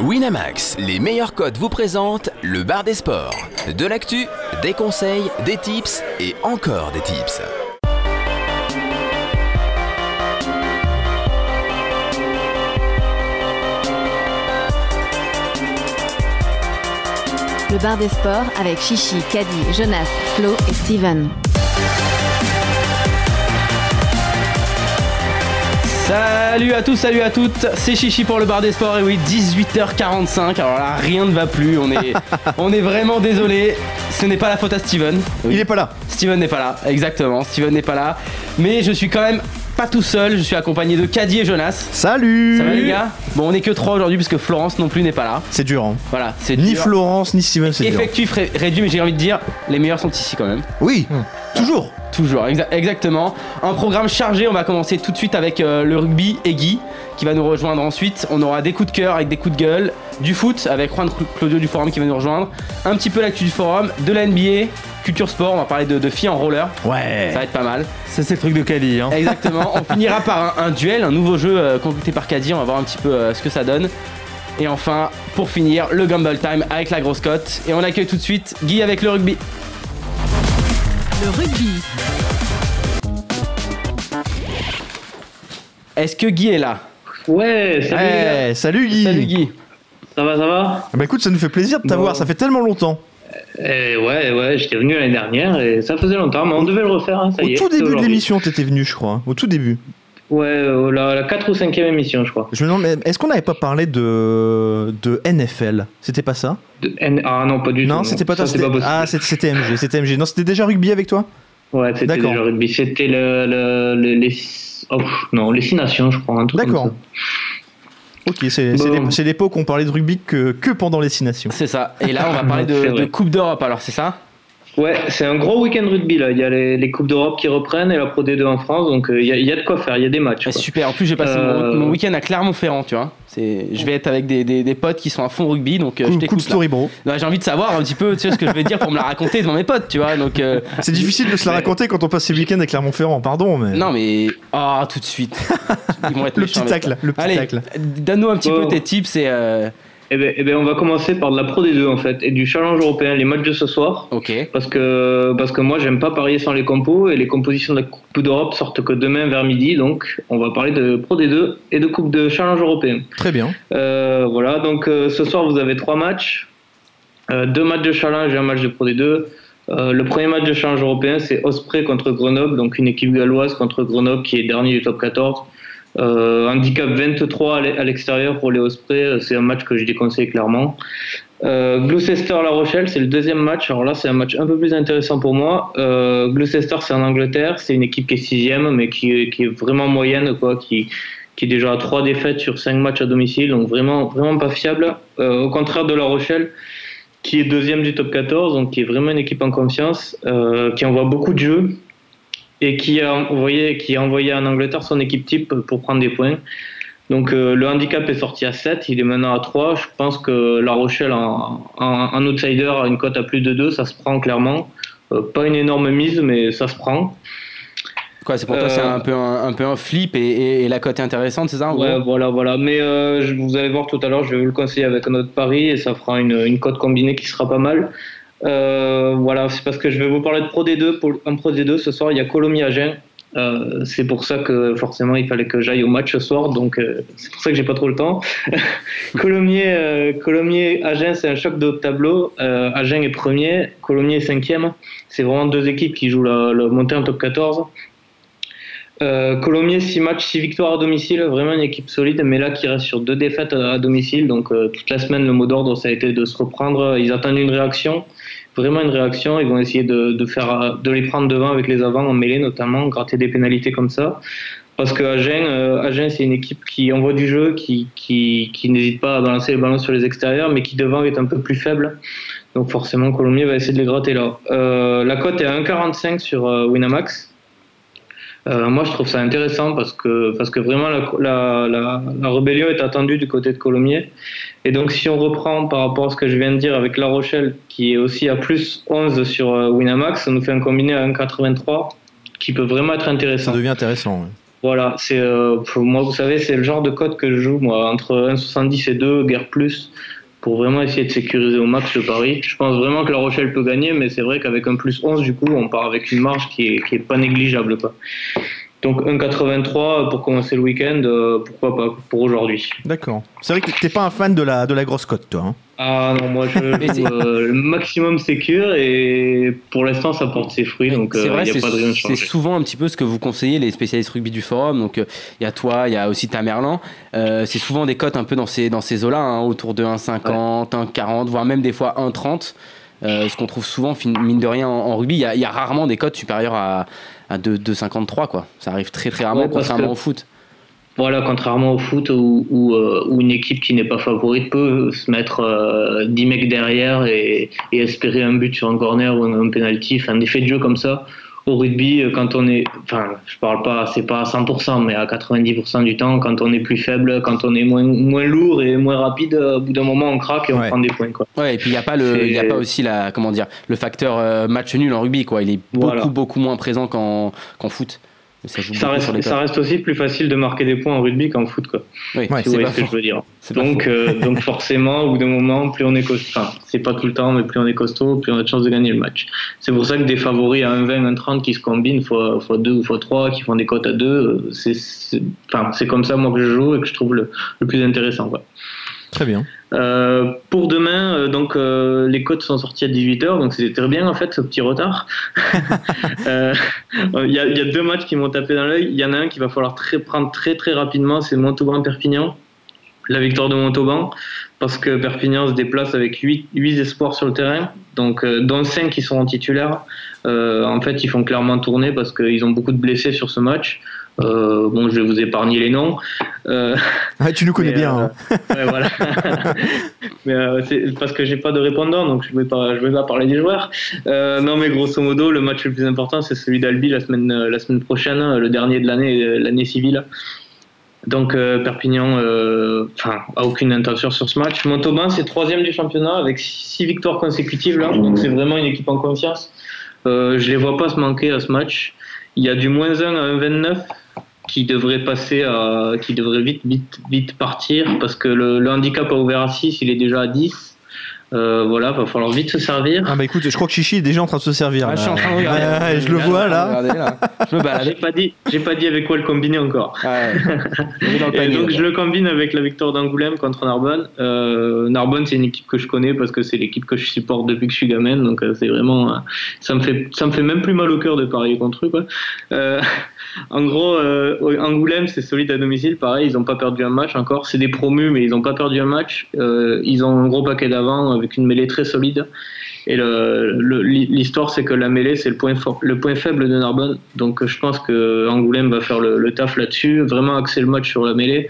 Winamax, les meilleurs codes vous présentent le bar des sports. De l'actu, des conseils, des tips et encore des tips. Le bar des sports avec Chichi, Caddy, Jonas, Flo et Steven. Salut à tous, salut à toutes, c'est Chichi pour le bar des sports. Et oui 18h45, alors là rien ne va plus, on est, on est vraiment désolé, ce n'est pas la faute à Steven. Il est pas là. Steven n'est pas là, exactement, Steven n'est pas là, mais je suis quand même pas tout seul, je suis accompagné de Caddy et Jonas. Salut Ça va les gars Bon on est que trois aujourd'hui parce que Florence non plus n'est pas là. C'est dur, hein. Voilà, c'est Ni dur. Florence, ni Steven, c'est dur. Effectif ré- réduit mais j'ai envie de dire, les meilleurs sont ici quand même. Oui, toujours. Toujours, exa- exactement. Un programme chargé, on va commencer tout de suite avec euh, le rugby et Guy qui va nous rejoindre ensuite. On aura des coups de cœur avec des coups de gueule, du foot avec Juan Claudio du forum qui va nous rejoindre, un petit peu l'actu du forum, de la NBA, culture sport, on va parler de, de filles en roller, Ouais. ça va être pas mal. Ça c'est le truc de Kali hein. Exactement, on finira par un, un duel, un nouveau jeu euh, concocté par Caddy, on va voir un petit peu euh, ce que ça donne. Et enfin, pour finir, le Gumball Time avec la grosse cote. Et on accueille tout de suite Guy avec le rugby. Le rugby. Est-ce que Guy est là? Ouais, salut. Eh, salut Guy. Salut Guy. Ça va, ça va Bah écoute, ça nous fait plaisir de t'avoir, Bon. ça fait tellement longtemps. Eh, Ouais, ouais, j'étais venu l'année dernière et ça faisait longtemps, mais on devait le refaire, hein, ça Au y est. tout début de l'émission, t'étais venu, je crois. Au tout début. Ouais, la, la 4 ou 5 émission, je crois. Je me demande, est-ce qu'on n'avait pas parlé de, de NFL C'était pas ça? De N- Ah non, pas du tout. Non, c'était pas toi. C'était-. Ah, c'était MG, c'était MG. Non, c'était déjà rugby avec toi? Ouais, c'était déjà rugby. C'était le, le- le- les. Oh, non, les 6 nations, je crois. D'accord. Ok, c'est c'est Bon. l'ép- c'est l'époque où on parlait de rugby que, que pendant les six nations. C'est ça. Et là, on va parler de Coupe d'Europe, alors c'est ça? Ouais, c'est un gros week-end rugby là. Il y a les, les Coupes d'Europe qui reprennent et la Pro D2 en France, donc euh, il y, a- il y a de quoi faire, il y a des matchs. Ah, quoi. Super. En plus, j'ai passé Euh, mon, mon week-end à Clermont-Ferrand, tu vois. C'est, je vais être avec des, des- des potes qui sont à fond rugby, donc euh, je Cool, t'écoute. cool story, bro. j'ai envie de savoir un petit peu, tu sais, ce que je vais dire pour me la raconter devant mes potes, tu vois. Donc, euh, C'est difficile de se la raconter quand on passe ses week-ends avec Clermont-Ferrand, pardon, mais. non, mais ah, tout de suite. Ils vont être Le méchants petit tacle, le petit Allez, tacle. donne-nous un petit Oh. peu tes tips et. euh, Eh ben, eh ben, on va commencer par de la Pro D2 en fait et du challenge européen, les matchs de ce soir. Ok. Parce que, parce que moi, j'aime pas parier sans les compos et les compositions de la Coupe d'Europe sortent que demain vers midi. Donc, on va parler de Pro D2 et de Coupe de Challenge européen. Très bien. Euh, voilà, donc euh, ce soir, vous avez trois matchs Euh, deux matchs de Challenge et un match de Pro D2. Euh, le premier match de Challenge européen, c'est Osprey contre Grenoble, donc une équipe galloise contre Grenoble qui est dernier du top 14. Euh, handicap 23 à l'e- à l'extérieur pour les Osprey, euh, c'est un match que je déconseille clairement. Euh, Gloucester-La Rochelle, c'est le deuxième match. Alors là, c'est un match un peu plus intéressant pour moi. Gloucester, c'est en Angleterre. C'est une équipe qui est sixième, mais qui, est- vraiment moyenne, quoi, qui, qui est déjà à trois défaites sur cinq matchs à domicile, donc vraiment, vraiment pas fiable. Au contraire de La Rochelle, qui est deuxième du top 14, donc qui est vraiment une équipe en confiance, qui envoie beaucoup de jeux et qui a envoyé, qui a envoyé en Angleterre son équipe type pour prendre des points. Donc euh, le handicap est sorti à 7, il est maintenant à 3. Je pense que La Rochelle en, en, en outsider a une cote à plus de 2, ça se prend clairement. Euh, pas une énorme mise, mais ça se prend. Quoi, c'est pour toi, Euh, c'est un peu un, un peu un flip et, et- et la cote est intéressante, c'est ça Ouais, voilà, voilà. Mais euh, je- vous allez voir tout à l'heure, je vais vous le conseiller avec un autre pari et ça fera une, une cote combinée qui sera pas mal. Euh, voilà, c'est parce que je vais vous parler de Pro D2. Pour, en Pro D2, ce soir, il y a Colomiers-Agen. Euh, c'est pour ça que forcément il fallait que j'aille au match ce soir, donc euh, c'est pour ça que j'ai pas trop le temps. Colomiers, Colomiers, Agen, c'est un choc de tableau. Agen est premier, Colomiers est cinquième. C'est vraiment deux équipes qui jouent la, montée en top 14. Euh, Colomiers, 6 matchs, 6 victoires à domicile, vraiment une équipe solide, mais là qui reste sur deux défaites à, domicile. Donc toute la semaine, le mot d'ordre, ça a été de se reprendre. Ils attendent une réaction, vraiment une réaction. Ils vont essayer de, faire, de les prendre devant avec les avants en mêlée, notamment, gratter des pénalités comme ça. Parce que Agen, euh, Agen c'est une équipe qui envoie du jeu, qui, qui, qui n'hésite pas à balancer les ballons sur les extérieurs, mais qui devant est un peu plus faible. Donc forcément, Colomiers va essayer de les gratter là. Euh, la cote est à 1,45 sur euh, Winamax. Euh, moi, je trouve ça intéressant parce que, parce que vraiment la, la, la, la rébellion est attendue du côté de Colomiers. Et donc, si on reprend par rapport à ce que je viens de dire avec La Rochelle, qui est aussi à plus 11 sur euh, Winamax, ça nous fait un combiné à 1,83 qui peut vraiment être Ça intéressant. devient intéressant. ouais. Voilà, c'est euh, moi, vous savez, c'est le genre de code que je joue moi entre 1,70 et 2, guerre plus, pour vraiment essayer de sécuriser au max le pari. Je pense vraiment que La Rochelle peut gagner, mais c'est vrai qu'avec un plus 11, du coup, on part avec une marge qui est, pas négligeable. Quoi. Donc 1,83 pour commencer le week-end, euh, pourquoi pas pour aujourd'hui. D'accord. C'est vrai que t'es pas un fan de la, de la grosse cote, toi. Hein. Ah non, moi je joue euh, le maximum sécure et pour l'instant ça porte ses fruits donc c'est euh, vrai, il n'y a c'est pas de rien c'est souvent un petit peu ce que vous conseillez les spécialistes rugby du forum. Donc euh, il y a toi, il y a aussi Tamerlan. Euh, c'est souvent des cotes un peu dans ces dans ces eaux-là, hein, autour de 1,50, 1,40, voire même des fois 1,30. Euh, ce qu'on trouve souvent mine de rien en, en rugby, il y, a- il y a rarement des cotes supérieures à, à 2 2,53 quoi. Ça arrive très très rarement Ouais, contrairement que- au foot. Voilà, contrairement au foot où, où, euh, où une équipe qui n'est pas favorite peut se mettre euh, 10 mecs derrière et, et espérer un but sur un corner ou un, un penalty, enfin des faits de jeu comme ça. Au rugby, euh, quand on est, enfin, je parle pas, c'est pas à 100%, mais à 90% du temps, quand on est plus faible, quand on est moins, moins lourd et moins rapide, euh, au bout d'un moment, on craque et on Ouais. prend des points, quoi. Ouais, et puis il n'y a pas le, il y a pas aussi la, comment dire, le facteur euh, match nul en rugby quoi. Il est beaucoup Voilà. beaucoup moins présent qu'en qu'en foot. Ça joue reste, ça reste aussi plus facile de marquer des points en rugby qu'en foot, quoi. Oui, Ouais, si c'est vous voyez ce que je veux dire. Donc, euh, donc forcément, au bout d'un moment, plus on est costaud, enfin, c'est pas tout le temps, mais plus on est costaud, plus on a de chances de gagner le match. C'est pour ça que des favoris à 1,20, 1,30 qui se combinent fois, fois 2 ou fois 3, qui font des cotes à 2, c'est, c'est, enfin, c'est comme ça, moi, que je joue et que je trouve le, le plus intéressant, quoi. Très bien. Euh, pour demain, euh, donc euh, les cotes sont sorties à 18h, donc c'était très bien en fait ce petit retard. Il y, a, il y a deux matchs qui m'ont tapé dans l'œil. Il y en a un qui va falloir très, prendre très très rapidement, c'est Montauban-Perpignan. La victoire de Montauban, parce que Perpignan se déplace avec 8, espoirs sur le terrain, donc dont 5 qui sont en titulaire. Euh, en fait, ils font clairement tourner parce qu'ils ont beaucoup de blessés sur ce match. Euh, bon, je vais vous épargner les noms. Euh, Ah, tu nous connais mais, bien. euh, hein. ouais, voilà. mais euh, c'est parce que j'ai pas de répondant, donc je vais pas, je vais pas parler des joueurs. Euh, non, mais grosso modo, le match le plus important, c'est celui d'Albi la semaine, euh, la semaine prochaine, euh, le dernier de l'année, euh, l'année civile. Donc euh, Perpignan, euh, a aucune intention sur ce match. Montauban, c'est troisième du championnat avec six victoires consécutives là, donc c'est vraiment une équipe en confiance. Euh, je les vois pas se manquer à ce match. Il y a du moins 1 à 1,29 qui devrait passer à, qui devrait vite, vite, vite partir parce que le, le handicap a ouvert à 6, il est déjà à 10. Euh, voilà, va falloir vite se servir. Ah bah écoute, je crois que Chichi est déjà en train de se servir. Ah, je suis en train de regarder. Ouais, je le vois là. Je me J'ai pas dit, j'ai pas dit avec quoi le combiner encore. Ouais. Et donc je le combine avec la victoire d'Angoulême contre Narbonne. Euh, Narbonne c'est une équipe que je connais parce que c'est l'équipe que je supporte depuis que je suis gamin, donc euh, c'est vraiment, euh, ça me fait, ça me fait même plus mal au cœur de parier contre eux. Quoi. Euh, en gros, euh, Angoulême c'est solide à domicile, pareil, ils ont pas perdu un match encore. C'est des promus, mais ils ont pas perdu un match. Euh, ils ont un gros paquet d'avant avec une mêlée très solide. Et l'histoire, c'est que la mêlée, c'est le point, fort- le point faible de Narbonne. Donc je pense que Angoulême va faire le, le taf là-dessus, vraiment axer le match sur la mêlée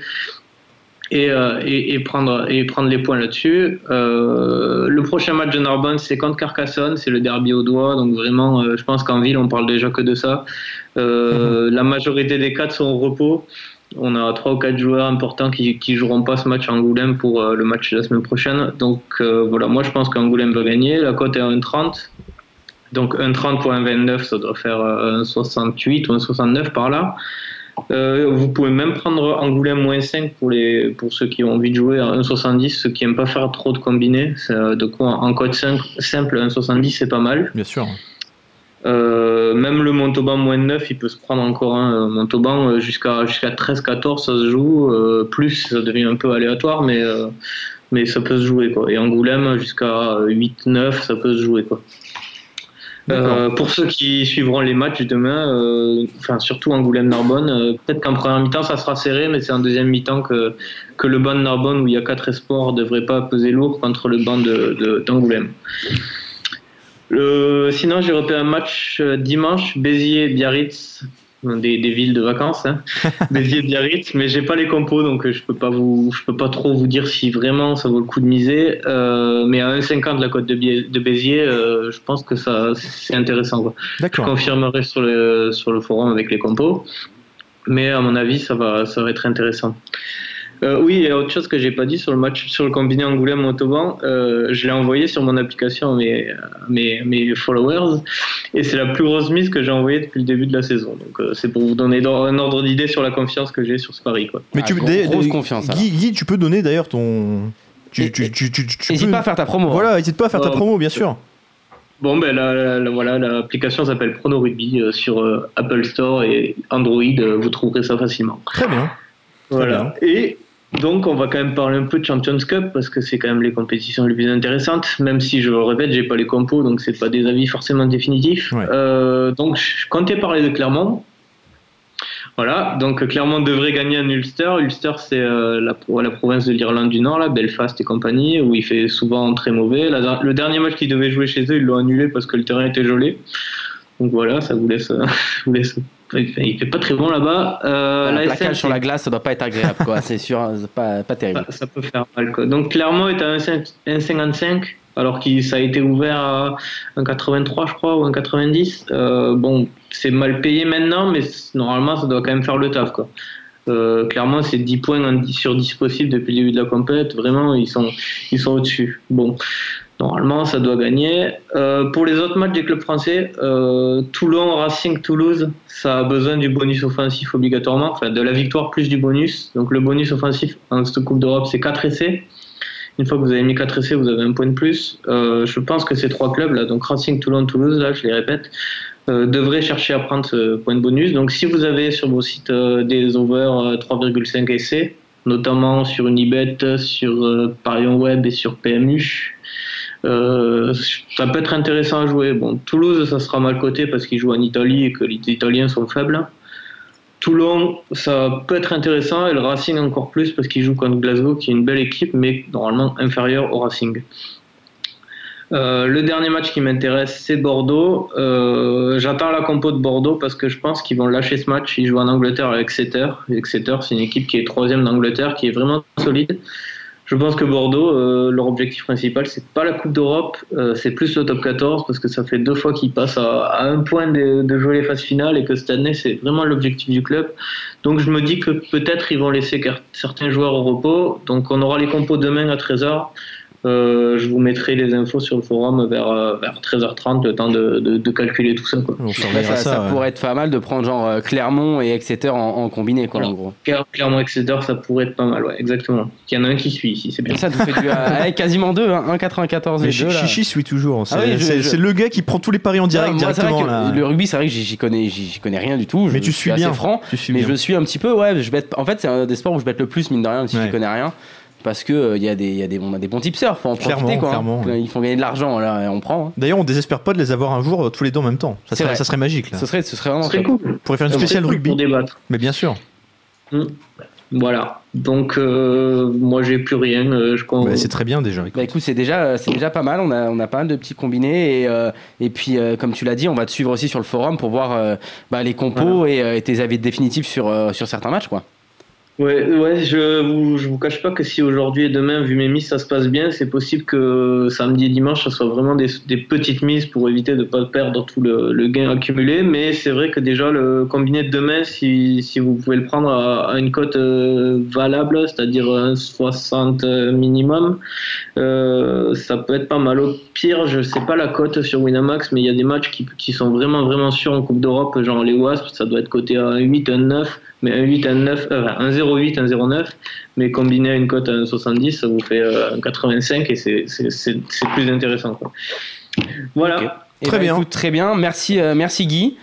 et, euh, et, et prendre, et prendre les points là-dessus. Euh, le prochain match de Narbonne, c'est contre Carcassonne, c'est le derby au doigt. Donc vraiment, euh, je pense qu'en ville, on parle déjà que de ça. Euh, La majorité des quatre sont au repos. On a trois ou quatre joueurs importants qui, joueront pas ce match à Angoulême pour euh, le match de la semaine prochaine. Donc euh, voilà, moi je pense qu'Angoulême va gagner. La cote est à 1,30. Donc 1,30 pour 1,29, ça doit faire euh, 1,68 ou 1,69 par là. Euh, vous pouvez même prendre Angoulême moins 5 pour, les, pour ceux qui ont envie de jouer à 1,70, ceux qui n'aiment pas faire trop de combinés. Euh, De quoi en cote 5, simple, 1,70 c'est pas mal. Bien sûr. Euh, même le Montauban moins 9, il peut se prendre encore un. Montauban euh, jusqu'à jusqu'à 13-14, ça se joue. Euh, plus, ça devient un peu aléatoire, mais, euh, mais ça peut se jouer. Quoi. Et Angoulême, jusqu'à 8-9, ça peut se jouer. Quoi. Euh, pour ceux qui suivront les matchs demain, euh, enfin surtout Angoulême-Narbonne, euh, peut-être qu'en première mi-temps ça sera serré, mais c'est en deuxième mi-temps que, que le banc de Narbonne où il y a quatre espoirs devrait pas peser lourd contre le banc de, de- d'Angoulême. Le- sinon, j'ai repéré un match euh, dimanche, Béziers-Biarritz, des, des villes de vacances, hein. Béziers-Biarritz, mais j'ai pas les compos, donc euh, je peux pas vous, je peux pas trop vous dire si vraiment ça vaut le coup de miser. Euh, mais à 1,50 de la cote de, Béziers, euh, je pense que ça, c'est intéressant. Je confirmerai sur le, sur le forum avec les compos. Mais à mon avis, ça va, ça va être intéressant. Euh, oui, il y a autre chose que j'ai pas dit sur le match, sur le combiné Angoulême-Montauban. Euh, je l'ai envoyé sur mon application à mes, à mes, mes followers. Et c'est la plus grosse mise que j'ai envoyée depuis le début de la saison. Donc euh, c'est pour vous donner un ordre d'idée sur la confiance que j'ai sur ce pari. Quoi. Mais Ah, tu grosse des- confiance, alors. Guy, Guy, tu peux donner d'ailleurs ton. Tu, peux- pas à faire ta promo. hein. Voilà, n'hésite pas à faire ta Euh, promo, bien sûr. Bon, ben la- voilà, l'application s'appelle Prono Rugby euh, sur euh, Apple Store et Android. euh, vous trouverez ça facilement. Très bien. Voilà. Et donc, on va quand même parler un peu de Champions Cup parce que c'est quand même les compétitions les plus intéressantes. Même si je le répète, j'ai pas les compos, donc c'est pas des avis forcément définitifs. Ouais. Euh, donc, je comptais parler de Clermont. Voilà, donc Clermont devrait gagner un Ulster. Ulster, c'est euh, la, pro- la province de l'Irlande du Nord, là, Belfast et compagnie, où il fait souvent très mauvais. La- le dernier match qu'ils devaient jouer chez eux, ils l'ont annulé parce que le terrain était gelé. Donc voilà, ça vous laisse. vous laisse il fait pas très bon là-bas. Euh, Un la plaquage sur la glace, ça doit pas être agréable, quoi. C'est sûr, hein, c'est pas, pas terrible. ça, ça peut faire mal. Quoi. Donc Clermont est à 1,5 1,55 alors que ça a été ouvert à 1,83 je crois ou 1,90. Euh, bon, c'est mal payé maintenant, mais normalement ça doit quand même faire le taf. Quoi. Euh, clairement, c'est 10 points en 10 sur 10 possibles depuis le début de la compète. Vraiment, ils sont, ils sont au-dessus. Bon, normalement, ça doit gagner. Euh, pour les autres matchs des clubs français, euh, Toulon, Racing, Toulouse, ça a besoin du bonus offensif obligatoirement, enfin de la victoire plus du bonus. Donc le bonus offensif en cette Coupe d'Europe, c'est 4 essais. Une fois que vous avez mis 4 essais, vous avez un point de plus. Euh, je pense que ces trois clubs là, donc Racing, Toulon, Toulouse, là, je les répète, devraient chercher à prendre ce point de bonus. Donc si vous avez sur vos sites des over euh, 3,5 essais, notamment sur Unibet, sur Parion Web et sur PMU, euh, ça peut être intéressant à jouer. Toulouse, ça sera mal coté parce qu'ils jouent en Italie et que les Italiens sont faibles. Toulon, ça peut être intéressant et le Racing encore plus parce qu'il joue contre Glasgow qui est une belle équipe mais normalement inférieure au Racing. Euh, le dernier match qui m'intéresse, c'est Bordeaux. Euh, J'attends la compo de Bordeaux parce que je pense qu'ils vont lâcher ce match. Ils jouent en Angleterre avec Exeter. Exeter, c'est une équipe qui est troisième d'Angleterre, qui est vraiment solide. Je pense que Bordeaux, euh, leur objectif principal, c'est pas la Coupe d'Europe, euh, c'est plus le top 14 parce que ça fait deux fois qu'ils passent à, un point de, de jouer les phases finales et que cette année, c'est vraiment l'objectif du club. Donc je me dis que peut-être ils vont laisser certains joueurs au repos. Donc on aura les compos demain à 13h. Euh, je vous mettrai les infos sur le forum vers, euh, vers 13h30, le temps de, de- de calculer tout ça. Quoi. Ça, ça. ça ouais. pourrait être pas mal de prendre genre euh, Clermont et Exeter en, en combiné, quoi, en Alors, gros. Car- Clairement, Exeter, ça pourrait être pas mal, ouais, exactement. Il y en a un qui suit ici, c'est bien. Et ça, tu fais du. euh, quasiment deux, hein, 1,94 et Mais 2. Chi- là. Chichi suit toujours. C'est Ah oui, c'est- le gars qui prend tous les paris en direct moi, directement. là. le rugby, c'est vrai que j'y j'y connais, j'y j'y connais rien du tout. Mais je tu suis suis assez bien. franc. Tu suis Mais bien. je suis un petit peu, ouais, je bête. En fait, c'est un des sports où je bête le plus, mine de rien, même si Ouais. je connais rien. Parce que euh, il y a des, il y a des, on a des bons tipseurs, faut en Clairement, profiter quoi. hein. ouais. Ils font gagner de l'argent, là, on prend. hein. D'ailleurs, on désespère pas de les avoir un jour euh, tous les deux en même temps. Ça serait, ça magique là. Ce serait, ce serait Ce vraiment serait top. cool. On pourrait faire une spéciale rugby. Pour débattre. Mais bien sûr. Voilà. Donc, euh, moi, j'ai plus rien. euh, je Bah, c'est très bien déjà. écoute. Bah écoute, c'est déjà, c'est déjà pas mal. On a, on a pas mal de petits combinés et, euh, et puis euh, comme tu l'as dit, on va te suivre aussi sur le forum pour voir euh, bah, les compos et, euh, et tes avis définitifs sur, euh, sur certains matchs, quoi. Ouais, ouais, je vous, je vous cache pas que si aujourd'hui et demain, vu mes mises, ça se passe bien, c'est possible que samedi et dimanche, ça soit vraiment des, des petites mises pour éviter de ne pas perdre tout le, le gain accumulé. Mais c'est vrai que déjà, le combiné de demain, si, si vous pouvez le prendre à, une cote euh, valable, c'est-à-dire un 60 minimum, euh, ça peut être pas mal. Au pire, je sais pas la cote sur Winamax, mais il y a des matchs qui, qui sont vraiment, vraiment sûrs en Coupe d'Europe, genre les Wasps, ça doit être coté à 8, 1, 9 mais un 8, un 9, euh, un 0,8, un 0,9, mais combiné à une cote à 1,70, ça vous fait euh, un 85 et c'est- c'est c'est- c'est plus intéressant. Quoi. Voilà. Eh Très bah, bien. écoute, très bien. Merci, euh, merci Guy.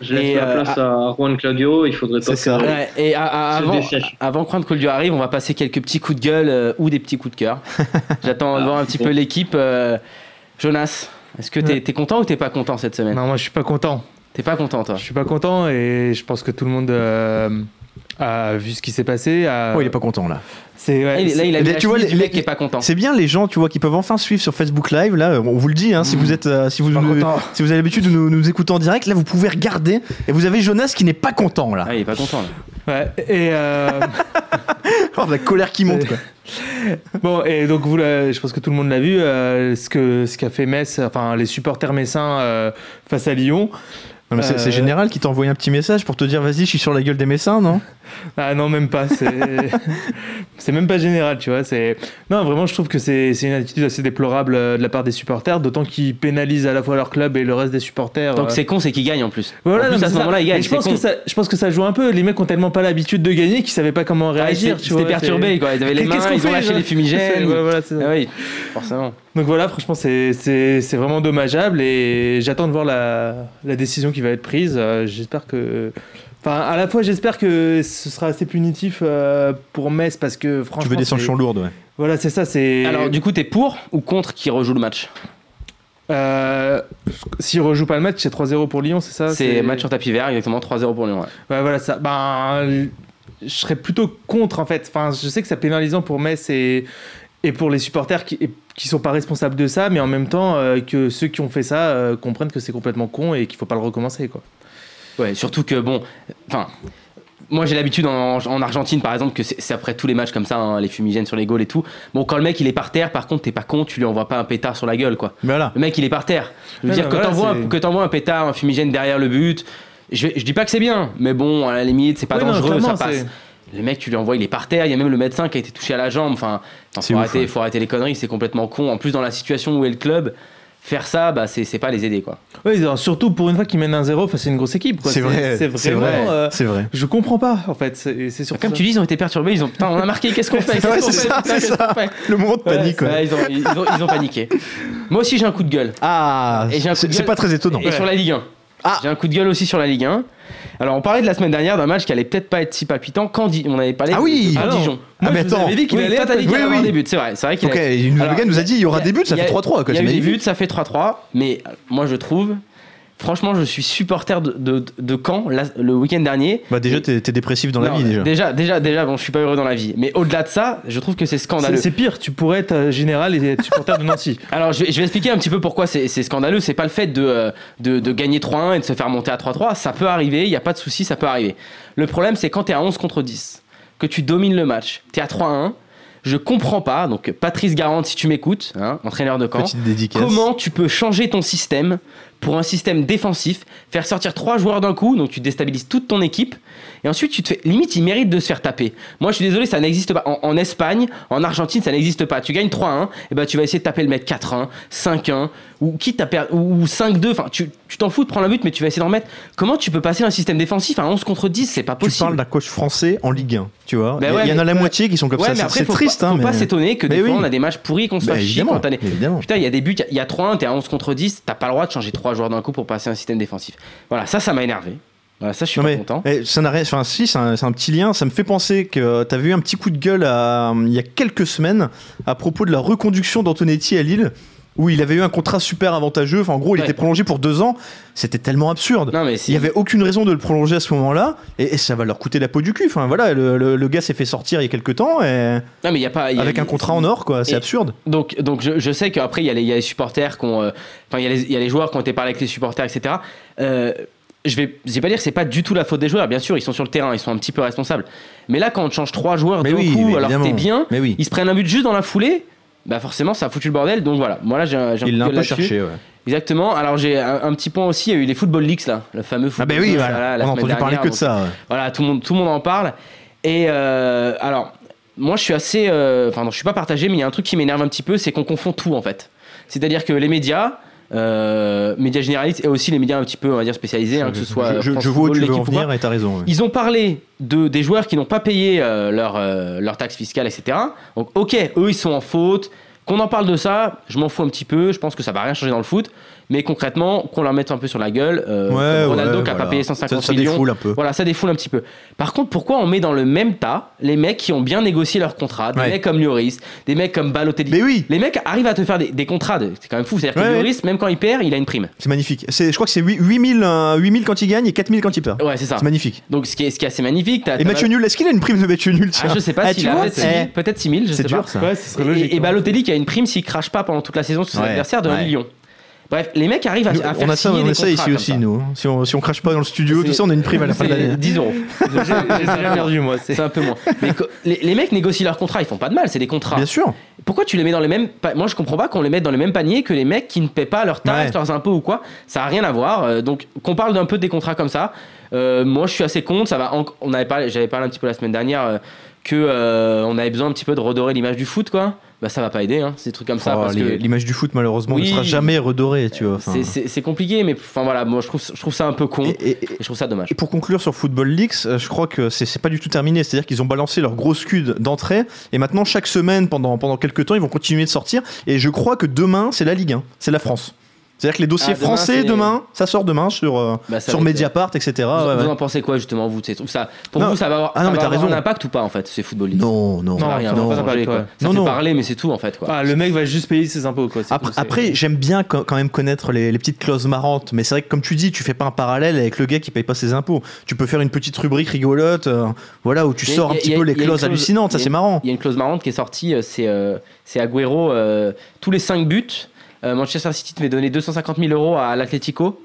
je laisse Et, la euh, place à Juan Claudio, il faudrait pas C'est ça. Ouais, et à- à- avant, avant que Juan Claudio arrive, on va passer quelques petits coups de gueule euh, ou des petits coups de cœur. J'attends de voir un petit bon. peu l'équipe. euh, Jonas, est-ce que t'es Ouais. es content ou t'es pas content cette semaine? Non, moi je suis pas content. T'es pas content toi Je suis pas content et je pense que tout le monde euh, a vu ce qui s'est passé. a- Oh, il est pas content là. C'est ouais, Ah, il- Là, il a tu vois, les- mec les- qui est pas content. C'est bien les gens, tu vois, qui peuvent enfin suivre sur Facebook Live. Là, on vous le dit, hein, si vous êtes, euh, si vous, nous- si vous avez l'habitude de nous, nous écouter en direct, là, vous pouvez regarder et vous avez Jonas qui n'est pas content là. Ah, il est pas content là. Ouais, et euh, Oh, la colère qui monte. Quoi. bon et donc vous, je pense que tout le monde l'a vu, euh, ce que ce qu'a fait Metz, enfin les supporters messins euh, face à Lyon. Non, mais c'est Euh, c'est Général qui t'a envoyé un petit message pour te dire vas-y, je suis sur la gueule des Messins, non? Ah non, même pas. C'est c'est même pas général, tu vois. C'est non, vraiment, je trouve que c'est c'est une attitude assez déplorable euh, de la part des supporters, d'autant qu'ils pénalisent à la fois leur club et le reste des supporters. Donc euh. c'est con, c'est qu'ils gagnent en plus. Voilà, en non, plus, mais à ce c'est ça. moment-là, ils gagnent. Je pense, con. que ça, je pense que ça joue un peu. Les mecs ont tellement pas l'habitude de gagner qu'ils savaient pas comment Ah, réagir. vois, C'était perturbé, c'est- quoi. Ils avaient les mains, ils ont lâché les fumigènes. ouais, voilà, c'est ça. Ah oui, forcément. Donc voilà, franchement, c'est- c'est c'est vraiment dommageable et j'attends de voir la, la décision qui va être prise. Euh, j'espère que. Enfin, à la fois, j'espère que ce sera assez punitif euh, pour Metz parce que franchement. Tu veux des sanctions lourdes, ouais. Voilà, c'est ça. C'est. Alors, du coup, t'es pour ou contre qui rejoue le match? Euh, S'il rejoue pas le match, c'est 3-0 pour Lyon, c'est ça? C'est match sur tapis vert, exactement 3-0 pour Lyon. ouais. Ouais, voilà, ça. Ben, je serais plutôt contre, en fait. Enfin, je sais que c'est pénalisant pour Metz et, et pour les supporters qui, et- qui sont pas responsables de ça, mais en même temps, euh, que ceux qui ont fait ça euh, comprennent que c'est complètement con et qu'il faut pas le recommencer, quoi. Ouais, surtout que bon, enfin, moi j'ai l'habitude en, en Argentine par exemple que c'est après tous les matchs comme ça, hein, les fumigènes sur les goals et tout. Bon, quand le mec il est par terre, par contre t'es pas con, tu lui envoies pas un pétard sur la gueule quoi. Mais voilà. Le mec il est par terre. Je veux dire bah que voilà, t'envoies un, pétard, un fumigène derrière le but. Je, je dis pas que c'est bien, mais bon à la limite c'est pas Oui, dangereux, ça passe. C'est- Le mec tu lui envoies, il est par terre. Il y a même le médecin qui a été touché à la jambe. Enfin, C'est faut ouf, arrêter, ouais. faut arrêter les conneries, c'est complètement con. En plus dans la situation où est le club, faire ça, bah c'est c'est pas les aider quoi. Oui, surtout pour une fois qu'ils mènent un 0 face à une grosse équipe. C'est vrai. C'est C'est vrai. euh, C'est vrai. je comprends pas, en fait. C'est c'est surtout Comme ça. tu dis, ils ont été perturbés. Ils ont putain, on a marqué. Qu'est-ce qu'on fait? C'est ça, c'est ça. Le moment de panique, Ouais, ils, ont, ils, ont, ils ont paniqué. Moi aussi, j'ai un coup de gueule. Ah, Et j'ai un coup c'est c'est pas très étonnant. Et sur la Ligue 1. Ah. J'ai un coup de gueule aussi sur la Ligue 1. Alors, on parlait de la semaine dernière d'un match qui allait peut-être pas être si palpitant. Quand Di- on avait parlé Ah de- oui. de Ah. Dijon. Moi, Ah, mais je vous attends. avais dit qu'il Oui, allait dit qu'il Oui, avoir oui. des buts, c'est vrai. C'est vrai qu'il Ok, allait- nous a dit il y aura il des buts, ça il y a- fait 3-3. quoi, Il y c'est a eu des buts, ça fait 3-3. Mais euh, moi, je trouve. Franchement, je suis supporter de, de, de Caen la- le week-end dernier. Bah, déjà, t'es t'es dépressif dans la vie, déjà. Déjà, déjà, déjà, bon, je suis pas heureux dans la vie. Mais au-delà de ça, je trouve que c'est scandaleux. c'est pire, tu pourrais être euh, général et être supporter de Nancy. Alors, je vais, je vais expliquer un petit peu pourquoi c'est c'est scandaleux. C'est pas le fait de, euh, de, de gagner 3-1 et de se faire monter à 3-3. Ça peut arriver, il n'y a pas de souci, ça peut arriver. Le problème, c'est quand tu es à 11 contre 10, que tu domines le match, tu es à 3-1. Je comprends pas, donc Patrice Garande, si tu m'écoutes, hein, entraîneur de dédicace. comment tu peux changer ton système pour un système défensif, faire sortir trois joueurs d'un coup, donc tu déstabilises toute ton équipe, et ensuite tu te fais. Limite, il mérite de se faire taper. Moi, je suis désolé, ça n'existe pas. En, en Espagne, en Argentine, ça n'existe pas. Tu gagnes 3-1, et ben tu vas essayer de taper le mec 4-1, 5-1, ou quitte à perdre, ou 5-2. Enfin, tu tu t'en fous de prendre un but, mais tu vas essayer d'en mettre. Comment tu peux passer un système défensif à 11 contre 10 C'est pas Tu possible. parles d'un coach français en Ligue 1, tu vois. Bah Il y- ouais, il y en a mais- la moitié qui sont comme Ouais, ça. mais c'est- triste, pas, hein. faut pas mais- s'étonner que Mais des fois oui. on a des matchs pourris, qu'on se fasse chier quand. Putain, il y a des buts, il y a 3-1, t'es à 11 contre 10, t'as pas le droit de changer 3 joueurs d'un coup pour passer un système défensif. Voilà, ça, ça m'a énervé. Voilà, ça, je suis Non pas mais, content. eh, ça n'a rien. Enfin, si, c'est un, c'est un petit lien. Ça me fait penser que t'as vu un petit coup de gueule à- il y a quelques semaines à propos de la reconduction d'Antonetti à Lille, où il avait eu un contrat super avantageux. Enfin, en gros, il Ouais. était prolongé pour deux ans. C'était tellement absurde. Non, mais Il n'y avait aucune raison de le prolonger à ce moment-là, et, et ça va leur coûter la peau du cul. Enfin voilà, le, le- le gars s'est fait sortir il y a quelques temps, et Non, mais y a pas. il y a- avec un contrat en or, quoi. C'est absurde. Donc, donc je, je sais qu'après, il y, a les- il y a les supporters qui ont. euh, Enfin, il y, a les- joueurs qui ont été parlé avec les supporters, etc. Euh, je vais, je vais pas dire que c'est pas du tout la faute des joueurs, bien sûr, ils sont sur le terrain, ils sont un petit peu responsables. Mais là, quand on change trois joueurs Mais d'un oui, coup, alors que t'es bien, Mais oui, ils se prennent un but juste dans la foulée, bah forcément, ça a foutu le bordel. Donc voilà, moi là, j'ai un, il l'a un peu cherché. Ouais. Exactement. Alors j'ai un, un petit point aussi, il y a eu les Football Leaks là, le fameux Ah Football ben oui, Leaks, voilà. la on a entendu parler que de ça. ouais. Voilà, tout le monde, tout le monde en parle. Et euh, alors, moi je suis assez, euh, enfin non, je suis pas partagé, mais il y a un truc qui m'énerve un petit peu, c'est qu'on confond tout en fait. C'est-à-dire que les médias, euh, médias généralistes et aussi les médias un petit peu, on va dire spécialisés, hein, que ce soit je, je- je vois où tu veux en venir, et t'as raison. ils ont parlé de, des joueurs qui n'ont pas payé euh, leur, euh, leur taxe fiscale, etc. Donc, ok, eux, ils sont en faute. Qu'on en parle de ça, je m'en fous un petit peu. Je pense que ça va rien changer dans le foot. Mais concrètement, qu'on leur mette un peu sur la gueule. euh, Ouais, Ronaldo ouais, qui a voilà. pas payé 150 ça, ça millions. défoule un peu. Voilà, ça défoule un petit peu. Par contre, pourquoi on met dans le même tas les mecs qui ont bien négocié leur contrat Des Ouais. mecs comme Lloris, des mecs comme Balotelli? Mais oui, Les mecs arrivent à te faire des, des contrats. de- C'est quand même fou. C'est-à-dire que. Lloris, même quand il perd, il a une prime. c'est magnifique. C'est- Je crois que c'est 8000 euh, 8000 quand il gagne et 4000 quand il perd. Ouais, c'est ça. C'est magnifique. Donc, ce qui est, ce qui est assez magnifique. t'as- Et t'as- match nul, est-ce qu'il a une prime de match nul Ah, je sais pas Ah, vois, peut-être 6 000, eh, peut-être 6 000, je C'est sais dur pas. ça. Et, hein. Balotelli qui a une prime s'il crache pas pendant toute la saison sur son Ouais. adversaire de 1 Ouais. million. Bref, les mecs arrivent à, à faire on a ça, signer on des a ça ici aussi, ça. nous. hein. Si on, si on crache pas dans le studio, tout ça, on a une prime à la fin de l'année. 10 euros. J'ai j'ai déjà perdu, moi. c'est- un peu moins. Mais les, les mecs négocient leurs contrats, ils font pas de mal, c'est des contrats. Bien sûr. Pourquoi tu les mets dans les mêmes. pa- Moi, je comprends pas qu'on les mette dans les mêmes paniers que les mecs qui ne paient pas leurs taxes, Ouais. leurs impôts ou quoi. Ça a rien à voir. Euh, donc, qu'on parle d'un peu des contrats comme ça. euh, moi, je suis assez contre. Ça va. en- On avait parlé, j'avais parlé un petit peu la semaine dernière euh, que euh, on avait besoin un petit peu de redorer l'image du foot, quoi. Bah, ça va pas aider, hein, ces trucs comme ça. Oh, parce que L'image du foot, malheureusement, ne Oui. sera jamais redorée, tu vois. c'est- c'est c'est compliqué, mais enfin voilà, moi, je trouve, je trouve ça un peu con. Et- Et, et- et- je trouve ça dommage. Et pour conclure sur Football Leaks, euh, je crois que c'est c'est pas du tout terminé. C'est-à-dire qu'ils ont balancé leur gros scud d'entrée et maintenant chaque semaine pendant pendant quelques temps ils vont continuer de sortir. Et je crois que demain c'est la Ligue 1, c'est la France. C'est-à-dire que les dossiers Ah, demain, français demain, ça sort demain sur euh, Bah, sur Mediapart, etc. Vous, Ouais, vous ouais. en pensez quoi justement vous ça, Pour Non. vous, ça va avoir, Ah non, ça va avoir un impact ou pas en fait ces footballistes Non, non, Ça Non, rien, ça ça impacter, quoi. Ça Non, fait non. parler, mais c'est tout en fait. Quoi. Ah, le mec va juste payer ses impôts, quoi. Après, j'aime bien quand même connaître les, les petites clauses marrantes, mais c'est vrai que comme tu dis, tu fais pas un parallèle avec le gars qui paye pas ses impôts. Tu peux faire une petite rubrique rigolote, euh, voilà, où tu a- sors un petit a- peu les clauses clause- hallucinantes, ça c'est marrant. Il y a une clause marrante qui est sortie, euh, c'est c'est Agüero, tous les 5 buts, Manchester City devait donner 250 000 euros à l'Atlético.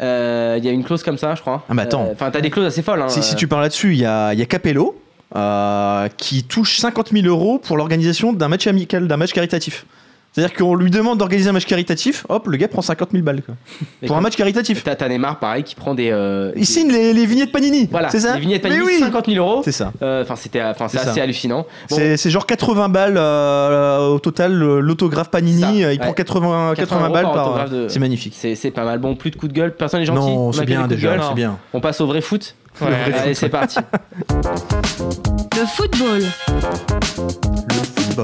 Euh, Il y a une clause comme ça, je crois. Ah, mais attends. Euh, Enfin, t'as des clauses assez folles. hein, Si, si euh. tu parles là-dessus, il y a, y a Capello euh, qui touche 50 000 euros pour l'organisation d'un match amical, d'un match caritatif. C'est-à-dire qu'on lui demande d'organiser un match caritatif, hop, le gars prend 50 000 balles quoi. Pour un match caritatif. T'as Neymar, pareil, qui prend des. euh, Il des- signe les, les vignettes Panini, Voilà, c'est ça les vignettes Panini, oui 50 000 euros. C'est ça. Euh, Enfin, c'était, enfin, c'est ça. assez hallucinant. Bon, C'est genre 80 balles euh, au total, l'autographe Panini, Ça, euh, il ouais. prend 80, 80 euros balles par par. autographe de- C'est magnifique. c'est c'est pas mal. Bon, plus de coups de gueule. Personne n'est gentil. Non, c'est bien déjà, gueule. c'est bien. On passe au vrai foot. Ouais, Allez, c'est parti. Le football.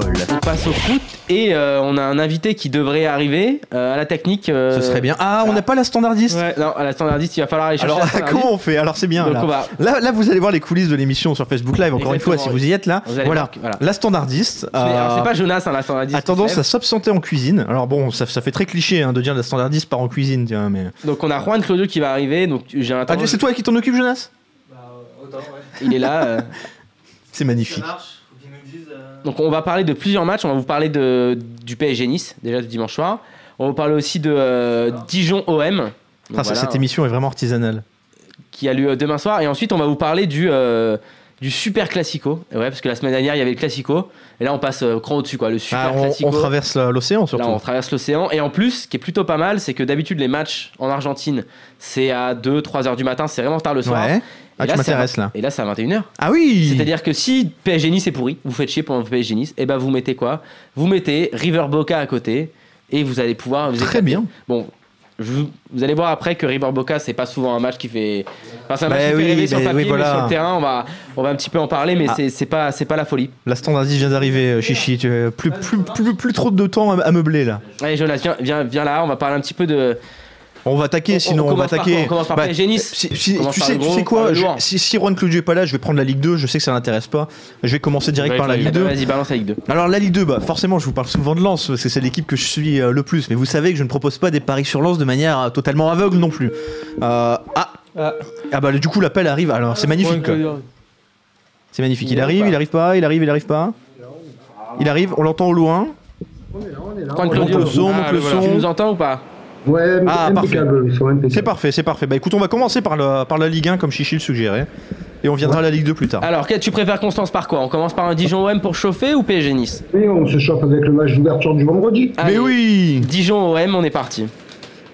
On passe au foot et euh, on a un invité qui devrait arriver euh, à la technique. euh, Ce serait bien. Ah, on n'a pas la standardiste Ouais. Non, à la standardiste, il va falloir aller chercher Alors, la standardiste. comment on fait Alors, c'est bien. Donc là. on va. Là, là, vous allez voir les coulisses de l'émission sur Facebook Live, encore une fois, si vous y êtes là. Vous allez Voilà. voir que- voilà. La standardiste. Alors, euh, C'est pas Jonas, hein, la standardiste. a tendance à s'absenter en cuisine. Alors bon, ça, ça fait très cliché hein, de dire la standardiste part en cuisine, tiens, mais. Donc on a Juan Claudio qui va arriver. Donc j'ai un Ah, c'est toi qui t'en occupe, Jonas Il est là. euh. C'est magnifique. Donc on va parler de plusieurs matchs. On va vous parler de, du PSG Nice, déjà du dimanche soir. On va vous parler aussi de euh, Dijon OM. Donc Ah, voilà, cette émission est vraiment artisanale. qui a lieu euh, demain soir. Et ensuite, on va vous parler du, euh, du Super Classico. Ouais, parce que la semaine dernière, il y avait le Classico. Et là, on passe euh, cran au-dessus, quoi. Le Super Ah, on, Classico. on traverse la- l'océan surtout. Là, on traverse l'océan. Et en plus, ce qui est plutôt pas mal, c'est que d'habitude, les matchs en Argentine, c'est à 2-3 heures du matin. C'est vraiment tard le soir. ouais. Ah, Et tu là, c'est à- m'intéresses là. Et là, c'est à 21h. Ah oui C'est-à-dire que si PSG Nice est pourri, vous faites chier pendant le PSG Nice, et ben vous mettez quoi? Vous mettez River Boca à côté et vous allez pouvoir vous Très éclater. bien. Bon, vous, vous allez voir après que River Boca c'est pas souvent un match qui fait enfin c'est un Bah match qui oui, fait rêver sur papier oui, voilà. mais sur le terrain on va on va un petit peu en parler mais Ah. c'est pas c'est pas la folie. La standardiste vient d'arriver, euh, Chichi. Tu as plus, plus, plus, plus trop de temps à, à meubler là. Allez Jonas viens, viens viens là, on va parler un petit peu de On va attaquer, On- sinon on on, va par attaquer. On commence par Bah, PSG Nice si- si- On commence tu sais, le tu quoi le je- si, si Juan Claudio est pas là, je vais prendre la Ligue 2. Je sais que ça l'intéresse pas. Je vais commencer direct par la Ligue Eh ben, 2. Vas-y balance la Ligue 2. Alors la Ligue 2, bah, forcément je vous parle souvent de Lens, parce que c'est l'équipe que je suis euh, le plus, mais vous savez que je ne propose pas des paris sur Lens de manière euh, totalement aveugle non plus. Euh, ah, Ah. ah bah du coup l'appel arrive, alors c'est magnifique. C'est magnifique, il arrive, il arrive pas, il arrive, il arrive pas. Il arrive, on l'entend au loin. Juan monte Claudio, le son, ah, monte le voilà. son. tu nous entends ou pas? Ouais, Ah, impeccable. C'est parfait, c'est parfait. Bah écoute, on va commencer par, le, par la Ligue 1 comme Chichi le suggérait, et on viendra à la Ligue 2 plus tard. Alors, tu préfères Constance par quoi? On commence par un Dijon OM pour chauffer ou PSG Nice? Et on se chauffe avec le match d'ouverture du vendredi. mais oui Dijon OM, on est parti.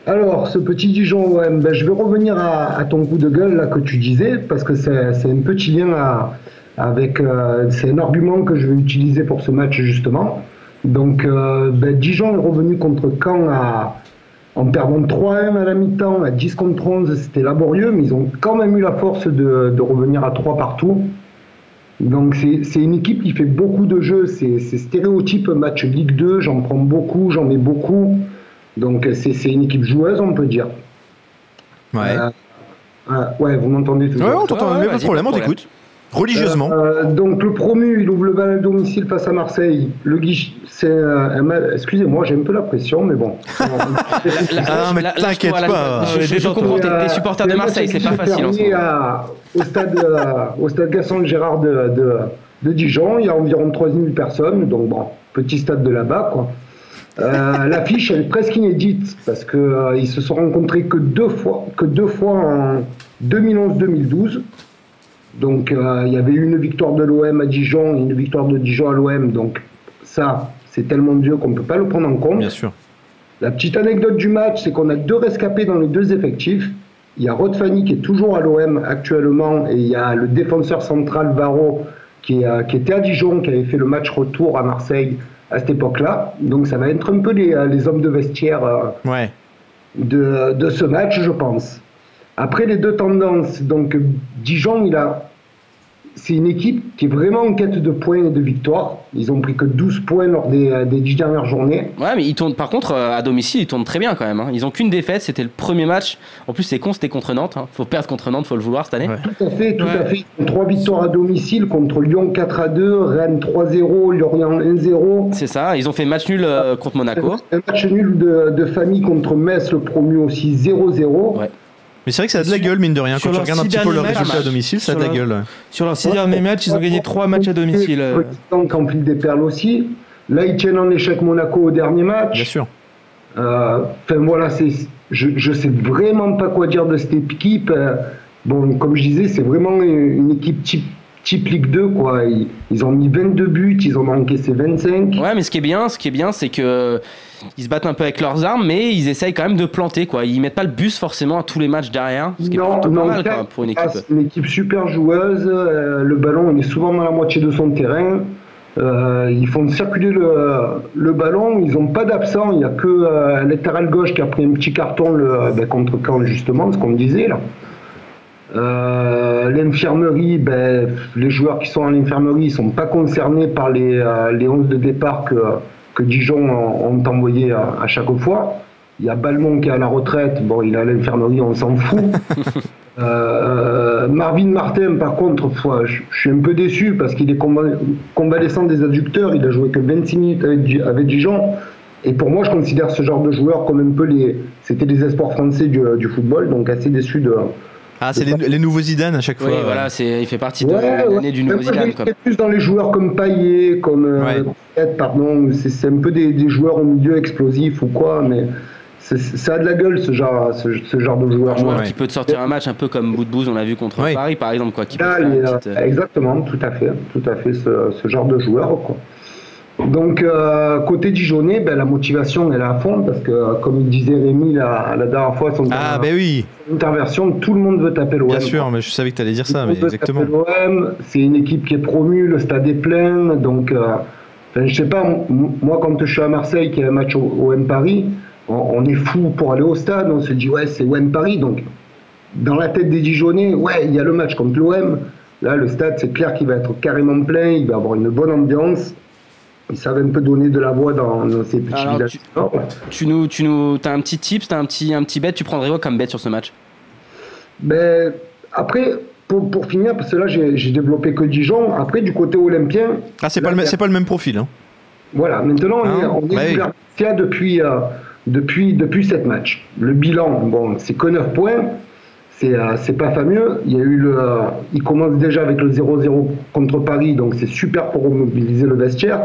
Alors, ce petit Dijon OM, ben, je vais revenir à, à ton coup de gueule là, que tu disais, parce que c'est c'est un petit lien à- avec. euh, c'est un argument que je vais utiliser pour ce match justement. Donc, euh, ben, Dijon est revenu contre Caen à- en perdant 3-1 à la mi-temps, à 10 contre 11, c'était laborieux, mais ils ont quand même eu la force de, de revenir à 3 partout. Donc c'est une équipe qui fait beaucoup de jeux, c'est stéréotype match Ligue 2, j'en prends beaucoup, j'en ai beaucoup. Donc c'est une équipe joueuse, on peut dire. Ouais. Euh, euh, ouais, vous m'entendez toujours. Ouais, on t'entend, ouais, pas de problème, on t'écoute. Religieusement. Euh, donc le promu, il ouvre le bal à domicile face à Marseille. Le guichet, c'est euh, Excusez-moi, j'ai un peu la pression, mais bon. Ah, mais t'inquiète pas. lâche-toi. Je, je, je comprends, t'es t'es supporter de Marseille, c'est pas facile en ce moment. À, au, stade, euh, au stade Gaston Gérard de, de, de Dijon, il y a environ 3000 personnes, donc bon, petit stade de là-bas, quoi. Euh, L'affiche, elle est presque inédite parce qu'ils ils se sont rencontrés que deux fois, que deux fois en 2011-2012. Donc euh, il y avait une victoire de l'OM à Dijon et une victoire de Dijon à l'OM. Donc ça, c'est tellement vieux qu'on ne peut pas le prendre en compte. Bien sûr. La petite anecdote du match, c'est qu'on a deux rescapés dans les deux effectifs. Il y a Rod Fanny qui est toujours à l'OM actuellement et il y a le défenseur central Varro qui, est, euh, qui était à Dijon, qui avait fait le match retour à Marseille à cette époque-là. Donc ça va être un peu les, euh, les hommes de vestiaire Ouais. de, de ce match, je pense. Après les deux tendances, donc Dijon, il a, c'est une équipe qui est vraiment en quête de points et de victoires. Ils ont pris que 12 points lors des, euh, des 10 dernières journées. Ouais, mais ils tournent, par contre, euh, à domicile, ils tournent très bien quand même. hein. Ils ont qu'une défaite, c'était le premier match. En plus, c'est con, c'était contre Nantes. hein. Faut perdre contre Nantes, faut le vouloir cette année. Ouais. Tout à fait, tout Ouais. à fait. Ils ont Trois victoires à domicile contre Lyon 4 à 2, Rennes 3-0, Lorient 1-0. C'est ça, ils ont fait match nul euh, contre Monaco. Un match nul de, de famille contre Metz, le promu aussi 0-0. Ouais. Mais c'est vrai que ça a de la gueule, mine de rien. Sur Quand tu regardes un six petit peu leurs derniers résultats à matchs, domicile, ça a de la gueule. Sur leurs six derniers matchs, ils ont gagné trois matchs à domicile. rempli des perles aussi. Là, ils tiennent en échec Monaco au dernier match. Bien sûr. Euh, Enfin voilà, c'est, je, je sais vraiment pas quoi dire de cette équipe. Euh, bon, comme je disais, c'est vraiment une, une équipe type, type Ligue 2 quoi. Ils, ils ont mis 22 buts, ils en ont encaissé 25. Ouais, mais ce qui est bien, ce qui est bien, c'est que ils se battent un peu avec leurs armes, mais ils essayent quand même de planter quoi. Ils mettent pas le bus forcément à tous les matchs derrière, ce qui est plutôt pas mal quoi, pour une équipe. C'est une équipe super joueuse. euh, le ballon, il est souvent dans la moitié de son terrain. Euh, ils font circuler le, le ballon. Ils n'ont pas d'absent. Il n'y a que euh, latéral gauche qui a pris un petit carton le, ben, contre Caen, justement, ce qu'on disait là. Euh, l'infirmerie, ben, les joueurs qui sont à l'infirmerie ne sont pas concernés par les, euh, les 11 de départ que, que Dijon ont, ont envoyés à, à chaque fois. Il y a Balmont qui est à la retraite, bon, il est à l'infirmerie, on s'en fout. Euh, Marvin Martin, par contre, je, je suis un peu déçu parce qu'il est convalescent des adducteurs, il a joué que 26 minutes avec, Di- avec Dijon. Et pour moi, je considère ce genre de joueur comme un peu les. C'était les espoirs français du, du football, donc assez déçu de, Ah, c'est les, les nouveaux Zidane à chaque fois. Oui, ouais. voilà, c'est, il fait partie de Ouais, l'année ouais. du nouveau Zidane. quoi. plus dans les joueurs comme Payet, comme euh, pardon, c'est c'est un peu des, des joueurs au milieu explosifs ou quoi, mais c'est- ça a de la gueule ce genre, ce, ce genre de joueur. Un joueur Ouais. qui peut te sortir un match un peu comme Boudbouz, on l'a vu contre Ouais. Paris par exemple, quoi. Qui peut Là, une euh, petite, euh, exactement, tout à fait, tout à fait ce, ce genre de joueur. Quoi. Donc euh, côté Dijonais, ben, la motivation elle est à fond parce que comme il disait Rémi la, la dernière fois, son Ah, ben oui, tout le monde veut taper l'OM. bien sûr, mais je savais que tu allais dire ça, mais exactement. l'OM, c'est une équipe qui est promue, le stade est plein, donc euh, je sais pas, moi quand je suis à Marseille, qui a un match au, au M Paris, on, on est fou pour aller au stade, on se dit ouais c'est OM Paris, donc dans la tête des Dijonais, ouais il y a le match contre l'OM, là le stade c'est clair qu'il va être carrément plein, il va avoir une bonne ambiance, ils savent un peu donner de la voix dans, dans ces petits Alors, villages. tu-. Tu nous, tu nous, t'as un petit tips, t'as un petit, un petit bet, tu prendrais quoi comme bet sur ce match? Ben, après, pour, pour finir, parce que là j'ai j'ai développé que Dijon, après du côté olympien, Ah, c'est pas, le, même- c'est pas le même profil. Hein. Voilà, maintenant on est, Hein on est Bah depuis, euh, depuis, depuis cette match. Le bilan, bon, c'est que 9 points, c'est euh, c'est pas fameux. Il, y a eu le, euh, il commence déjà avec le 0-0 contre Paris, donc c'est super pour mobiliser le vestiaire.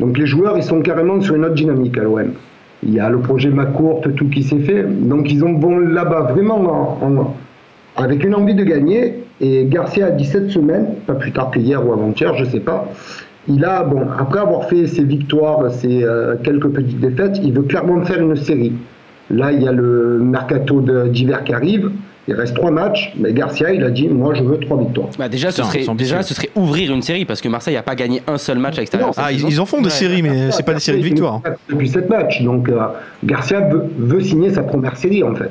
Donc les joueurs, ils sont carrément sur une autre dynamique à l'OM. Il y a le projet Macourte, tout qui s'est fait. Donc ils ont vont là-bas vraiment en- en- avec une envie de gagner. Et Garcia a 17 semaines, pas plus tard que hier ou avant-hier, je sais pas. Il a, bon, après avoir fait ses victoires, ses euh, quelques petites défaites, il veut clairement faire une série. Là, il y a le mercato d'hiver qui arrive. Il reste trois matchs, mais Garcia, il a dit, moi, je veux trois victoires. bah déjà, ce serait, déjà, ce serait ouvrir une série parce que Marseille n'a pas gagné un seul match à l'extérieur. Ah, ils, en font des Ouais. séries, mais c'est pas des séries de victoires. hein. Depuis sept matchs, donc euh, Garcia veut, veut signer sa première série, en fait.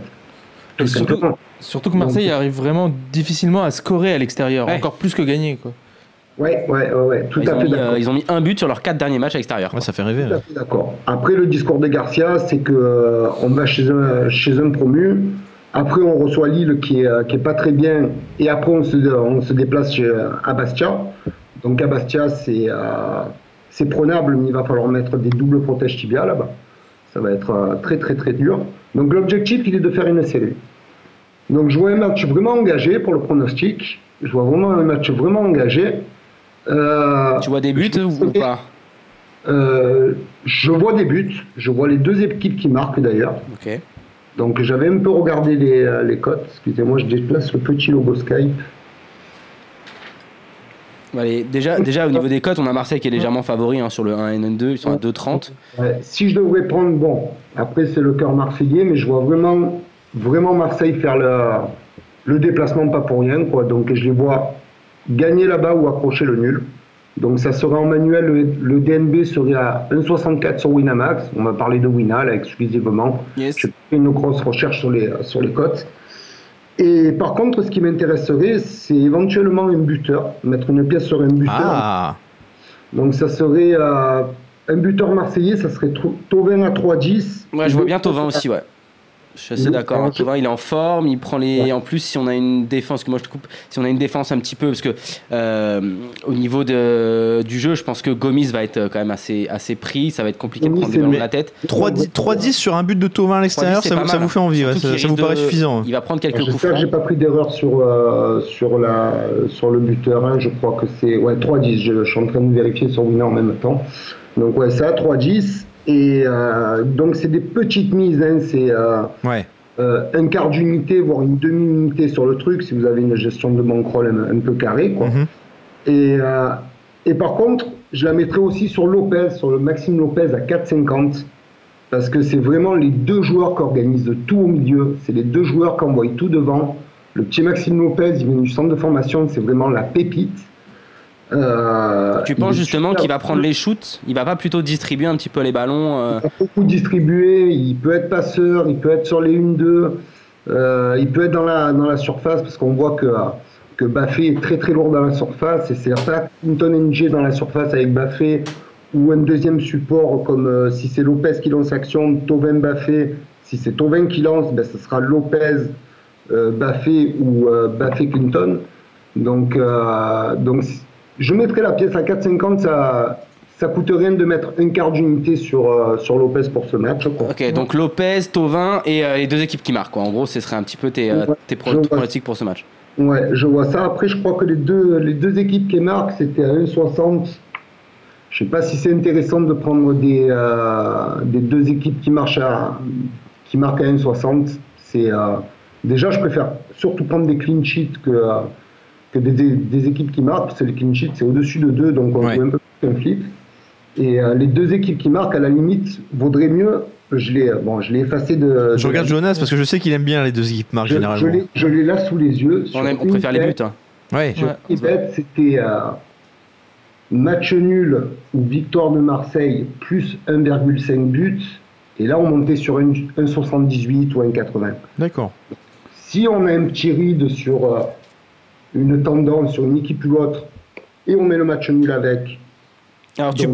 Tout surtout-. Surtout que Marseille arrive vraiment difficilement à scorer à l'extérieur, Ouais. encore plus que gagner. Quoi. Ouais, ouais, ouais, ouais, tout ils, à ont fait mis, d'accord. euh, ils ont mis un but sur leurs quatre derniers matchs à l'extérieur. Ouais, ça fait rêver. Tout à fait d'accord. Après, le discours de Garcia, c'est que euh, on va chez un, chez un promu. Après, on reçoit Lille qui est, euh, qui est pas très bien. Et après, on se, on se déplace chez, à Bastia. Donc, à Bastia, c'est euh, c'est prenable, mais il va falloir mettre des doubles protèges tibia là-bas. Ça va être euh, très, très, très dur. Donc, l'objectif, il est de faire une série. Donc, je vois un match vraiment engagé pour le pronostic. Je vois vraiment un match vraiment engagé. Euh, Tu vois des buts ou, ou pas? Euh, Je vois des buts, je vois les deux équipes qui marquent d'ailleurs. Ok. Donc j'avais un peu regardé les, euh, les cotes. Excusez-moi, je déplace le petit logo Skype. Allez, déjà, déjà, au niveau des cotes, on a Marseille qui est légèrement favori hein, sur le 1 et N2, ils sont à 2,30. Ouais, si je devrais prendre, bon, après c'est le cœur marseillais, mais je vois vraiment, vraiment Marseille faire le, le déplacement pas pour rien, quoi. Donc je les vois gagner là-bas ou accrocher le nul. Donc ça serait en manuel, le, le DNB serait à 1,64 sur Winamax. On m'a parlé de Winal exclusivement. Yes. J'ai fait une grosse recherche sur les, sur les cotes. Et par contre, ce qui m'intéresserait, c'est éventuellement un buteur, mettre une pièce sur un buteur. Ah, Donc ça serait euh, un buteur marseillais, ça serait Thauvin à 3-10. Ouais, je vois bien Tovin aussi, ouais. Je suis assez d'accord. hein. Thauvin, il est en forme, il prend les. Ouais. En plus, si on a une défense, que moi je te coupe, si on a une défense un petit peu, parce que euh, au niveau de, du jeu, je pense que Gomis va être quand même assez, assez pris. Ça va être compliqué de prendre des ballons la tête. 3-10 3-10 sur un but de Tovin à l'extérieur, 3-10, c'est ça, vous- ça mal, vous fait envie, ouais, Surtout ça, vous paraît de- suffisant. Il va prendre quelques coups J'espère que j'ai pas pris d'erreur sur, euh, sur, la, sur le buteur. hein. Je crois que c'est ouais, 3-10. Je, je suis en train de vérifier sur Winner en même temps. Donc ouais, ça, 3-10. Et euh, donc c'est des petites mises. hein. C'est euh, Ouais. euh, un quart d'unité, voire une demi-unité sur le truc, si vous avez une gestion de bankroll un, un peu carrée. Quoi. Mhm. Et, et par contre, je la mettrai aussi sur Lopez, sur le Maxime Lopez à 4,50. Parce que c'est vraiment les deux joueurs qui organisent tout au milieu. C'est les deux joueurs qui envoient tout devant. Le petit Maxime Lopez, il vient du centre de formation, c'est vraiment la pépite. Euh, Tu penses justement qu'il va prendre les shoots? Il va pas plutôt distribuer un petit peu les ballons euh, il a beaucoup distribué, il peut être passeur, il peut être sur les 1-2, euh, il peut être dans la, dans la surface parce qu'on voit que, que Baffé est très très lourd dans la surface et c'est pas Clinton NG dans la surface avec Baffé ou un deuxième support comme euh, si c'est Lopez qui lance action, Tovin Baffé, si c'est Tovin qui lance, ben, ce sera Lopez, Baffé ou Baffé Clinton. Donc, donc je mettrai la pièce à 4,50, ça, ça coûte rien de mettre un quart d'unité sur, euh, sur Lopez pour ce match. quoi. Ok, donc Lopez, Tovin et euh, les deux équipes qui marquent. Quoi. En gros, ce serait un petit peu tes, euh, Ouais, tes pronostics pour ce match. Ouais, je vois ça. Après, je crois que les deux, les deux équipes qui marquent, c'était à 1,60. Je sais pas si c'est intéressant de prendre des, euh, des deux équipes qui, marchent à, qui marquent à 1,60. C'est, déjà, je préfère surtout prendre des clean sheets que, que des, des- des équipes qui marquent. parce que les clean c'est au-dessus de 2, donc on Ouais. joue un peu plus qu'un flip. Et euh, les deux équipes qui marquent, à la limite, vaudrait mieux. Je l'ai, bon, je l'ai effacé de. Je de regarde la- Jonas parce que je sais qu'il aime bien les deux équipes marques je, généralement. l'ai, je l'ai là sous les yeux. On, aime- on préfère les buts. hein. Ouais. Ouais. c'était euh, match nul ou victoire de Marseille plus 1,5 buts. Et là, on montait sur un- 1,78 ou 1,80. D'accord. Si on a un petit ride sur euh, une tendance, sur une équipe ou l'autre, et on met le match nul avec, Alors, tu,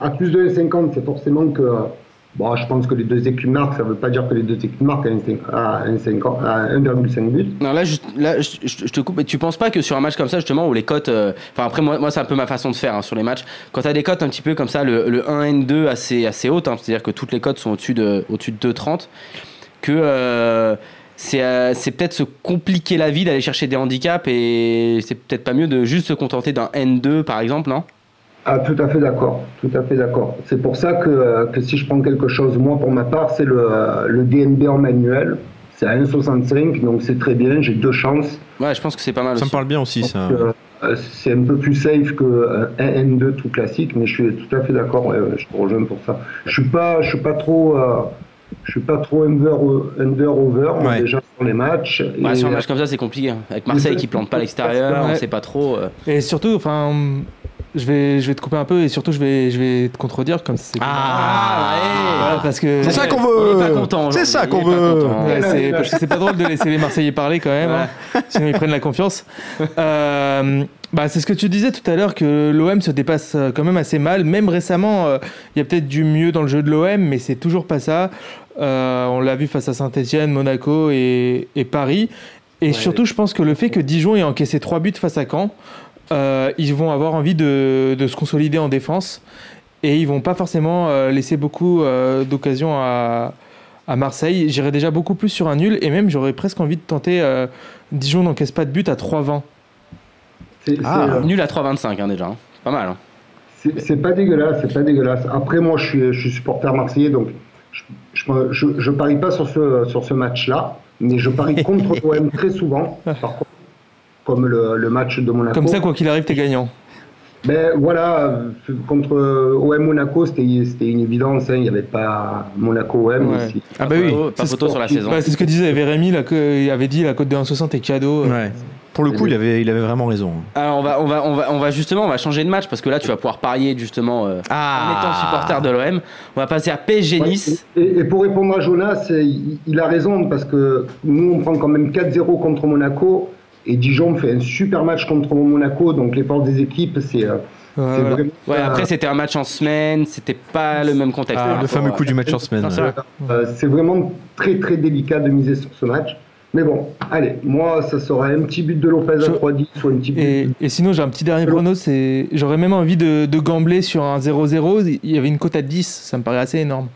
à plus de 1,50, c'est forcément que. Bon, je pense que les deux équipes marquent, ça ne veut pas dire que les deux équipes marquent à 1,5 à 1,50 à 1,5 buts. Non, là, je, là je, te coupe. Mais tu penses pas que sur un match comme ça, justement, où les cotes. euh, Enfin, après, moi, moi c'est un peu ma façon de faire hein, sur les matchs. Quand tu as des cotes un petit peu comme ça, le, le 1N2 assez, assez hautes, hein, c'est-à-dire que toutes les cotes sont au-dessus de, au de 2,30, que euh, c'est euh, c'est peut-être se compliquer la vie d'aller chercher des handicaps et c'est peut-être pas mieux de juste se contenter d'un N2, par exemple, non? Ah, tout à fait d'accord, tout à fait d'accord. C'est pour ça que, euh, que si je prends quelque chose, moi pour ma part, c'est le, euh, le DNB en manuel. C'est à 1,65, donc c'est très bien, j'ai deux chances. Ouais, je pense que c'est pas mal Ça me parle bien aussi, ça. Euh, c'est un peu plus safe que un N2 tout classique, mais je suis tout à fait d'accord, ouais, ouais, je te rejoins pour ça. Je suis pas, je suis pas trop, euh, je suis pas trop under, under over Ouais. déjà sur les matchs. Ouais, Et, sur un match comme ça, c'est compliqué. hein. Avec Marseille qui plante pas à l'extérieur, on Ouais. sait pas trop. euh. Et surtout, enfin, je vais, je vais te couper un peu et surtout, je vais, je vais te contredire comme ça. c'est- Ah, Voilà, parce que C'est ça qu'on veut. C'est ça qu'on veut. c'est pas drôle de laisser les Marseillais parler quand même, hein. sinon ils prennent la confiance. Euh, bah, c'est ce que tu disais tout à l'heure que l'OM se dépasse euh, quand même assez mal. Même récemment, euh, il y a peut-être du mieux dans le jeu de l'OM, mais c'est toujours pas ça. Euh, on l'a vu face à Saint-Etienne, Monaco et, et Paris. Et surtout, je pense que le fait que Dijon ait encaissé trois buts face à Caen, euh, ils vont avoir envie de, de se consolider en défense et ils vont pas forcément euh, laisser beaucoup d'occasions à, à Marseille. J'irais déjà beaucoup plus sur un nul et même j'aurais presque envie de tenter euh, Dijon n'encaisse pas de but à 3-20. c'est- c'est, Ah. Nul à 3,25 hein, déjà. hein. Pas mal. hein. C'est c'est pas dégueulasse, c'est pas dégueulasse. Après, moi, je suis, je suis supporter marseillais, donc je, je, je, je parie pas sur ce, sur ce match-là, mais je parie contre l'OM très souvent, par contre, comme le, le match de Monaco. Comme ça, quoi qu'il arrive, t'es gagnant. Ben voilà, euh, contre OM Monaco, c'était une évidence, hein, il n'y avait pas Monaco-OM. Ouais. ici. Ah bah oui. Photo- Pas C'est photo sur la saison. ouais, c'est ce que disait Vérémy, là, que- il avait dit la cote de 1,60 est cadeau. Ouais. Pour le coup, il avait, il avait vraiment raison. Alors on va, on va, on va, on va justement, on va changer de match parce que là tu vas pouvoir parier justement euh, en étant supporter de l'OM. On va passer à PSG Nice. Et, et pour répondre à Jonas, il, il a raison parce que nous on prend quand même 4-0 contre Monaco et Dijon fait un super match contre Monaco, donc les forces des équipes, c'est euh, c'est voilà. vraiment. Ouais, après c'était un match en semaine, c'était pas le même contexte. Ah, le fameux à- coup du match en semaine. Non, c'est vrai. euh, c'est vraiment très très délicat de miser sur ce match. Mais bon, allez, moi ça sera un petit but de Lopez à 3-10 ou un petit but. Et, et sinon, j'ai un petit dernier prono, c'est j'aurais même envie de, de gambler sur un 0-0. Il y avait une cote à 10, ça me paraît assez énorme.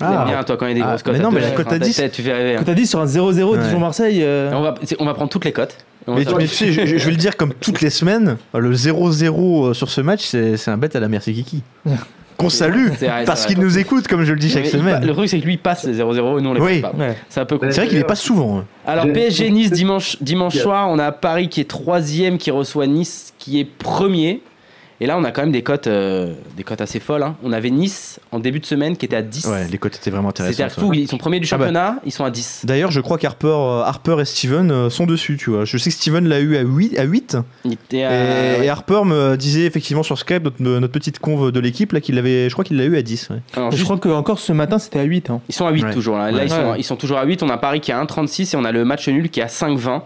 Ah. bien toi quand il y a des Ah, grosses cotes. mais non, mais la cote à enfin, 10. tête, Tu fais rêver. hein. Cote à 10 sur un 0-0 Ouais. Dijon-Marseille. euh, On va, on va prendre toutes les cotes. Mais, tu sais, je, je vais le dire comme toutes les semaines, le 0-0 sur ce match, c'est c'est un bête à la merci Kiki. Qu'on salue, vrai, parce qu'il nous écoute, comme je le dis chaque semaine. Le truc c'est que lui il passe les 0-0 et nous on les Oui. passe pas. ouais. C'est un peu con. C'est vrai qu'il est pas souvent. hein. Alors PSG Nice dimanche, dimanche soir, on a Paris qui est troisième qui reçoit Nice qui est premier. Et là on a quand même des cotes, euh, des cotes assez folles. hein. On avait Nice en début de semaine qui était à 10. Ouais, les cotes étaient vraiment C'est-à-dire intéressantes. que fou, ouais. ils sont premiers du Ah bah. championnat, ils sont à 10. D'ailleurs, je crois qu'Harper euh, Harper et Steven euh, sont dessus, tu vois. Je sais que Steven l'a eu à 8, à 8 Ils étaient et, Harper me disait effectivement sur Skype, notre, notre petite conve de l'équipe, là, qu'il avait, je crois qu'il l'a eu à 10. ouais. Alors, Je crois que encore ce matin, c'était à 8. hein. Ils sont à 8 Ouais. toujours. Là, ils, sont, Ouais. ils sont toujours à 8. On a Paris qui est à 1,36 et on a le match nul qui est à 5,20.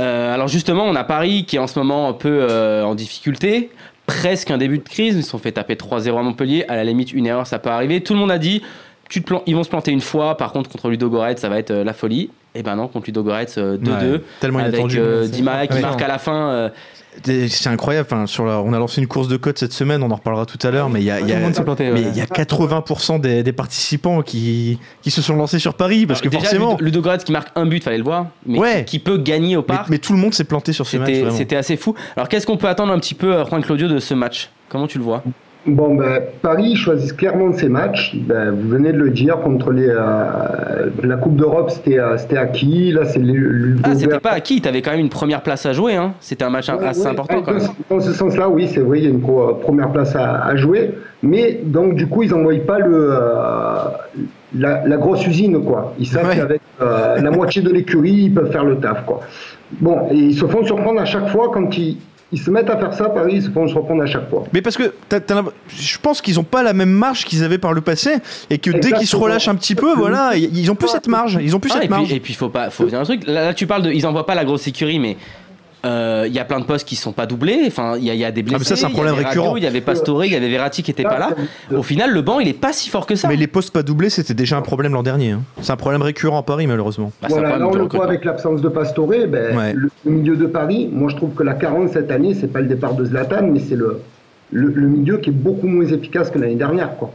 Euh, alors justement, on a Paris qui est en ce moment un peu euh, en difficulté. Presque un début de crise. Ils se sont fait taper 3-0 à Montpellier. À la limite, une erreur, ça peut arriver. Tout le monde a dit tu te plan- ils vont se planter une fois. Par contre, contre Ludo Goretz, ça va être euh, la folie. Et ben non, contre Ludo Goretz, euh, 2-2. Ouais, tellement avec euh, c'est- Di Maria qui Ouais. marque à la fin. C'est incroyable. Enfin, sur la, on a lancé une course de cotes cette semaine, on en reparlera tout à l'heure, mais il y a, il y Tout a- le monde s'est planté. mais ouais. il y a 80% des, des participants qui, qui se sont lancés sur Paris parce que déjà, forcément. Ludo, Ludo Goretz qui marque un but, fallait le voir. Mais Ouais. qui, qui peut gagner au Mais, parc. mais tout le monde s'est planté sur ce match. C'était assez fou. Alors qu'est-ce qu'on peut attendre un petit peu, euh, Juan Claudio, de ce match? Comment tu le vois? Bon, ben, Paris choisit clairement ses matchs. Ben, vous venez de le dire, contre les, euh, la Coupe d'Europe, c'était euh, c'était acquis. Là, c'est le- Ah, c'était pas acquis, t'avais quand même une première place à jouer. Hein. C'était un match Ouais, assez ouais, important quand même. Dans, dans ce sens-là, oui, c'est vrai, il y a une pro- première place à, à jouer. Mais donc, du coup, ils n'envoient pas le, euh, la, la grosse usine, quoi. Ils savent Ouais. qu'avec euh, la moitié de l'écurie, ils peuvent faire le taf, quoi. Bon, et ils se font surprendre à chaque fois quand ils, ils se mettent à faire ça, Paris, ils se font surprendre à chaque fois. Mais parce que je pense qu'ils ont pas la même marge qu'ils avaient par le passé et que dès qu'ils se relâchent un petit peu, voilà, ils ils ont plus cette marge. Ils ont plus Ah, et, cette marge. puis, et puis faut pas, faut dire un truc. Là, là, tu parles de, ils envoient pas la grosse sécurité, mais euh, il y a plein de postes qui sont pas doublés. Enfin, il y, a- il y a des blessés. Ah, mais ça, c'est un il y problème récurrent. Il y avait Pastore, il y avait Verratti qui était pas là. Au final, le banc, il est pas si fort que ça. Mais les postes pas doublés, c'était déjà un problème l'an dernier. hein. C'est un problème récurrent à Paris, malheureusement. Bah, Voilà, là on le voit avec l'absence de Pastore, ben, Ouais. le, milieu de Paris, moi je trouve que la carence cette année, c'est pas le départ de Zlatan, mais c'est le, le, le milieu qui est beaucoup moins efficace que l'année dernière. Quoi.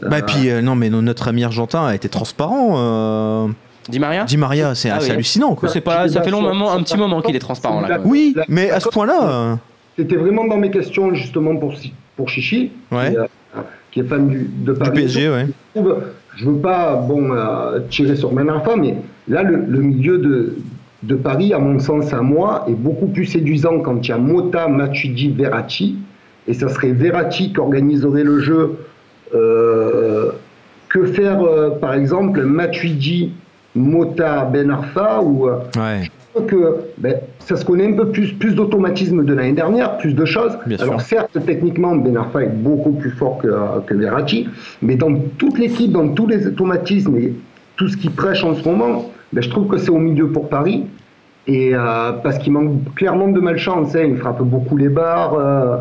Bah, et puis, euh, non, mais no- notre ami argentin a été transparent. Di Maria Di Maria, c'est Ah oui. hallucinant, quoi. C'est pas, ça fait long, moment, un petit moment qu'il est transparent là. quand même. Oui, mais à ce point-là. euh, C'était vraiment dans mes questions justement pour, Chichi, Ouais. qui, euh, qui est fan du, de Du Paris. PSG, ouais. Je veux pas bon, euh, tirer sur Ben Arfa, mais là, le, le milieu de, de Paris, à mon sens, à moi, est beaucoup plus séduisant quand il y a Mota, Matuidi, Verratti. Et ça serait Verratti qui organiserait le jeu. euh, que faire, euh, par exemple, Matuidi, Mota, Ben Arfa ou. euh, Ouais. que ben, ça se connaît un peu plus, plus d'automatisme de l'année dernière, plus de choses. Bien sûr. Alors certes, techniquement, Ben Arfa est beaucoup plus fort que, que Verratti, mais dans toute l'équipe, dans tous les automatismes et tout ce qui prêche en ce moment, ben, je trouve que c'est au milieu pour Paris. Et euh, parce qu'il manque clairement de malchance, hein. il frappe beaucoup les barres, euh,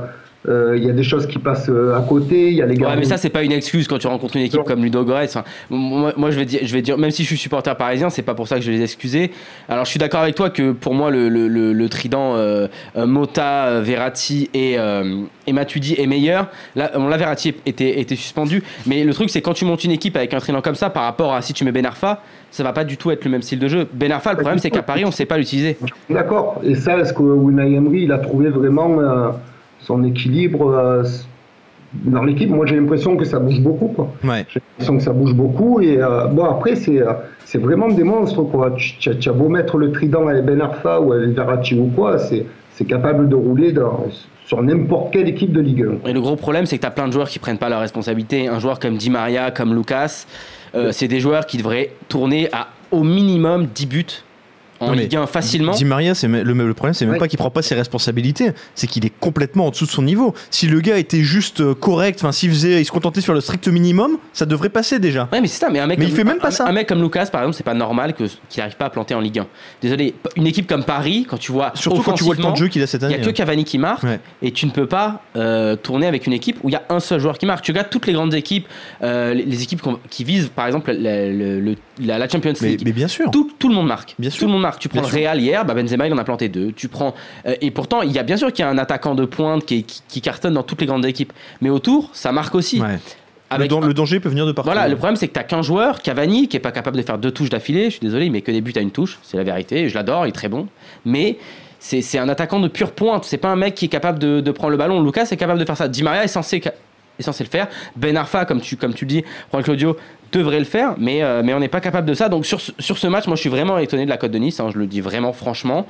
euh, il y a des choses qui passent euh, à côté, il y a les Ouais, gars. mais ça c'est pas une excuse quand tu rencontres une équipe Non. comme Ludo Goretz. Enfin, moi, moi, je vais dire, je vais dire, même si je suis supporter parisien, c'est pas pour ça que je vais les excuser. Alors je suis d'accord avec toi que pour moi le, le, le, le trident euh, Mota, Verratti et, et Matuidi est meilleur. Là, bon, là Verratti était, était suspendu, mais le truc c'est quand tu montes une équipe avec un trident comme ça par rapport à si tu mets Ben Arfa, ça va pas du tout être le même style de jeu. Ben Arfa, le problème c'est qu'à Paris on sait pas l'utiliser. D'accord. Et ça, est-ce que Unai Emery, il a trouvé vraiment son équilibre euh, dans l'équipe, moi j'ai l'impression que ça bouge beaucoup. Quoi. Ouais. J'ai l'impression que ça bouge beaucoup. Et euh, bon, après, c'est, euh, c'est vraiment des monstres. Quoi. Tu, tu as- tu as beau mettre le trident avec Ben Arfa ou avec Verratti ou quoi, c'est, c'est capable de rouler dans, sur n'importe quelle équipe de Ligue 1. Et le gros problème, c'est que tu as plein de joueurs qui prennent pas leurs responsabilités. Un joueur comme Di Maria, comme Lucas, euh, c'est des joueurs qui devraient tourner à au minimum 10 buts en Ligue 1 facilement. Di Maria, c'est le, le problème, c'est même Ouais. pas qu'il prend pas ses responsabilités, c'est qu'il est complètement en dessous de son niveau. Si le gars était juste euh, correct, enfin s'il faisait, il se contentait sur le strict minimum, ça devrait passer déjà. Ouais, mais c'est ça. Mais un mec, Mais comme, il fait même pas un- ça. Un mec comme Lucas, par exemple, c'est pas normal que qu'il n'arrive pas à planter en Ligue 1. Désolé, une équipe comme Paris, quand tu vois Surtout quand tu vois le temps de jeu qu'il a cette Il n'y année. a que Cavani qui marque Ouais. et tu ne peux pas euh, tourner avec une équipe où il y a un seul joueur qui marque. Tu regardes toutes les grandes équipes, euh, les, les équipes qui visent par exemple la, le- la- la Champions mais, League. mais bien sûr. Tout, tout le monde marque. Bien sûr. Tout le monde marque. Tu prends Bien le Real hier, bah Benzema il en a planté deux. Tu prends euh, et pourtant il y a bien sûr qu'il y a un attaquant de pointe qui, est- qui, qui cartonne dans toutes les grandes équipes, mais autour ça marque aussi. Ouais. Le, Avec danger peut venir de partout. voilà, le problème c'est que t'as qu'un joueur, Cavani, qui est pas capable de faire deux touches d'affilée. Je suis désolé, met que des buts à une touche, c'est la vérité. Je l'adore, il est très bon, mais c'est un attaquant de pure pointe. C'est pas un mec qui est capable de, de prendre le ballon. Lucas est capable de faire ça. Di Maria est censé est censé le faire. Ben Arfa, comme tu comme tu le dis, Juan Claudio devrait le faire, mais euh, mais on n'est pas capable de ça. Donc sur ce, sur ce match, moi je suis vraiment étonné de la cote de Nice. hein, je le dis vraiment franchement.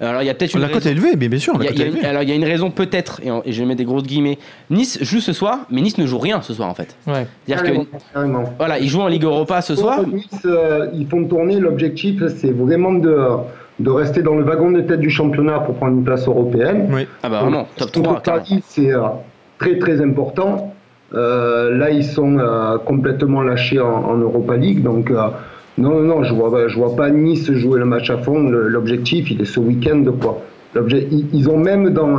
Alors il y a peut-être une la cote raison- est élevée, mais bien sûr, il y a- il y alors il y a une raison peut-être, et, en- et je mets des grosses guillemets. Nice joue ce soir, mais Nice ne joue rien ce soir en fait. Ouais. C'est-à-dire que Carrément, voilà, ils jouent en Ligue Europa ce soir. Nice, euh, ils font tourner. L'objectif, c'est vraiment de, de rester dans le wagon de tête du championnat pour prendre une place européenne. Oui. Ah bah vraiment, top Contre 3. carrément. Paris, c'est euh, très très important. Euh, là, ils sont euh, complètement lâchés en, en Europa League. Donc, euh, non, non, non, je vois, je vois pas Nice jouer le match à fond. L'objectif, il est ce week-end. quoi. Ils, ils ont même dans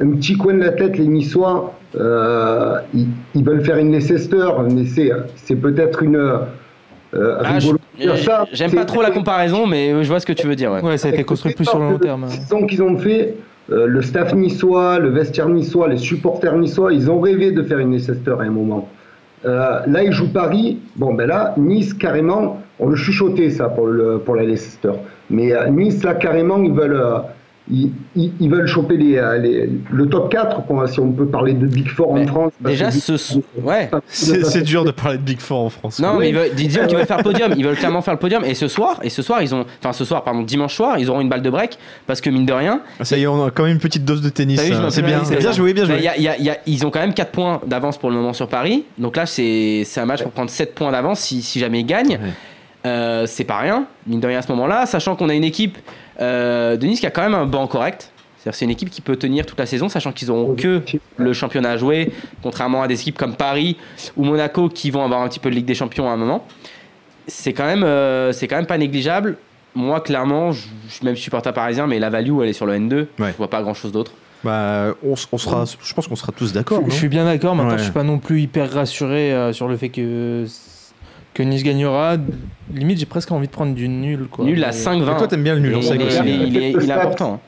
un, petit coin de la tête, les Niçois, euh, ils, ils veulent faire une Leicester, mais c'est c'est peut-être une. Euh, Ah. J'aime C'est- pas trop la comparaison, mais je vois ce que tu veux dire. Ouais. Ouais, ça a été construit plus sur le long terme. La saison qu'ils ont fait, euh, le staff niçois, le vestiaire niçois, les supporters niçois, ils ont rêvé de faire une Leicester à un moment. Euh, là, ils jouent Paris. Bon, ben là, Nice, carrément, on le chuchotait ça pour, le, pour la Leicester. Mais euh, Nice, là, carrément, ils veulent, ils, ils- ils veulent choper les, euh, les- le top 4, quoi, si on peut parler de Big Four Mais en France. Déjà, ce. Big- Ouais. C'est dur de parler de Big Four en France. Non, Oui. mais ils veulent, disons qu'ils veulent faire podium. Ils veulent clairement faire le podium. Et ce soir, et ce soir, ils ont, enfin ce soir, pardon, dimanche soir, ils auront une balle de break parce que mine de rien, Ah, Ça y est, on a quand même une petite dose de tennis. Hein. C'est bien, bien ça. joué, bien bah, joué. il y a- il y a- il y a- ils ont quand même 4 points d'avance pour le moment sur Paris. Donc là, c'est c'est un match pour prendre 7 points d'avance si, si jamais ils gagnent. Euh, c'est pas rien, mine de rien à ce moment-là, sachant qu'on a une équipe euh, de Nice qui a quand même un banc correct. C'est-à-dire c'est une équipe qui peut tenir toute la saison, sachant qu'ils auront que le championnat à jouer, contrairement à des équipes comme Paris ou Monaco qui vont avoir un petit peu de Ligue des Champions à un moment. C'est quand même, euh, c'est quand même pas négligeable. Moi, clairement, je suis même supporter parisien, mais la value, elle est sur le N2. Ouais. Je vois pas grand-chose d'autre. Bah, on, sera, je pense qu'on sera tous d'accord. Je, suis bien d'accord, maintenant Ouais. je suis pas non plus hyper rassuré euh, sur le fait que, que Nice gagnera. Limite, j'ai presque envie de prendre du nul. Quoi. Nul à Mais- 5-20. Et toi, t'aimes bien le nul, on sait il, que il est- il est- il est important. hein.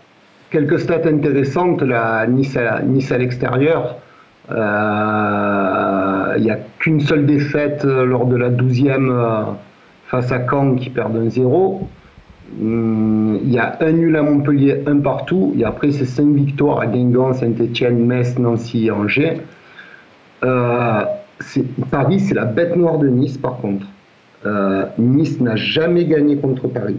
quelques stats intéressantes. La Nice à, nice à l'extérieur, euh, il n'y a qu'une seule défaite euh, lors de la 12e euh, face à Caen qui perd un 0. Hum, Il y a un nul à Montpellier, un partout. Et après, c'est 5 victoires à Guingamp, Saint-Etienne, Metz, Nancy et Angers. Euh, Paris, c'est la bête noire de Nice, par contre. Euh, nice n'a jamais gagné contre Paris.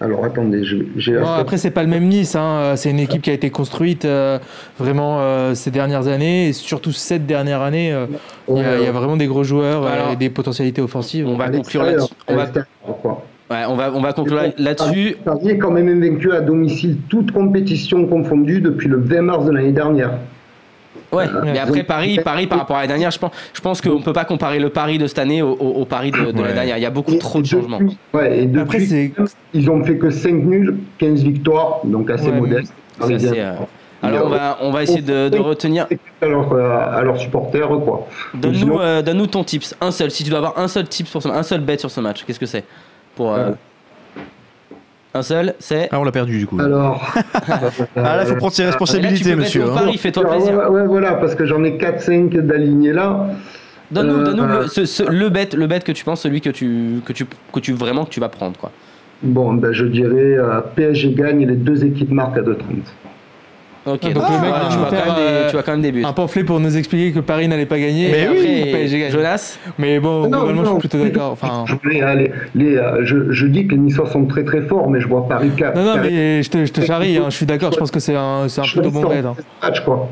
Alors attendez, je- j'ai après, c'est pas le même Nice. hein. Euh, C'est une équipe qui a été construite euh, vraiment euh, ces dernières années, et surtout cette dernière année. euh, Il y, a- il y a vraiment des gros joueurs Alors, et des potentialités offensives. On va conclure là-dessus. On va, ouais, on va, on va conclure là-dessus. Paris est quand même invaincu à domicile, toute compétition confondue, depuis le 20 mars de l'année dernière. Ouais, mais après Paris, Paris par rapport à la dernière, je pense, je pense qu'on peut pas comparer le Paris de cette année au, au- au Paris de, de Ouais. l'année dernière. Il y a beaucoup Et trop de depuis- changements. Ouais, et depuis, Après, c'est- ils ont fait que 5 nuls, 15 victoires, donc assez Ouais, modeste. Assez, euh, Alors on va, on va essayer de, de retenir. À leurs, à leurs supporters, quoi. Donne-nous Sinon- euh, donne-nous ton tips, un seul. Si tu dois avoir un seul tips pour ce, un seul bet sur ce match, qu'est-ce que c'est? Pour euh. Un seul, c'est. Ah, on l'a perdu du coup. Alors. Ah, là, faut prendre ses Là, tu responsabilités, peux monsieur. hein. pari, fais-toi plaisir. ouais, ouais, voilà, parce que j'en ai 4-5 d'alignés là. Donne-nous, Euh, donne-nous le, euh, ce- ce- le bet, le bet que tu penses, celui que tu, que tu, que tu vraiment que tu vas prendre quoi. Bon, ben, je dirais euh, PSG gagne et les deux équipes marquent à 2,30. Ok, Donc donc le mec tu, faire, quand même des, euh, tu vois quand même des buts. Un pamphlet pour nous expliquer que Paris n'allait pas gagner. Mais et oui, PSG gagne. Jonas Mais bon, Non, globalement, non, je suis plutôt d'accord. Enfin, les, euh, je, je dis que les Niçois sont très très forts, mais je vois Paris 4. non, non, mais je te, je te charrie, hein, je suis d'accord, je pense que c'est un, c'est un plutôt bon bet. hein. match, quoi.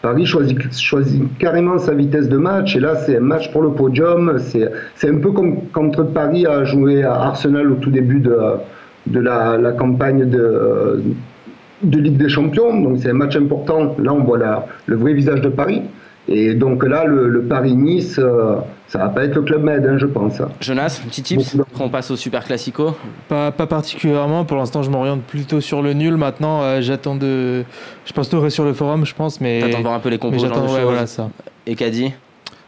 Paris choisit, choisit carrément sa vitesse de match, et là c'est un match pour le podium. C'est c'est un peu comme quand Paris a joué à Arsenal au tout début de, de la, la campagne de, de Ligue des Champions. Donc c'est un match important. Là on voit la- le vrai visage de Paris. Et donc là, le, le Paris-Nice, euh, ça va pas être le Club Med, hein, je pense. Jonas, un petit tips on passe au Super Classico? Pas, pas particulièrement, pour l'instant, je m'oriente plutôt sur le nul. Maintenant, euh, j'attends de. Je pense rester sur le forum, je pense, mais. T'attends de voir un peu les compos, j'attends, ouais, voilà ça. Et Caddy?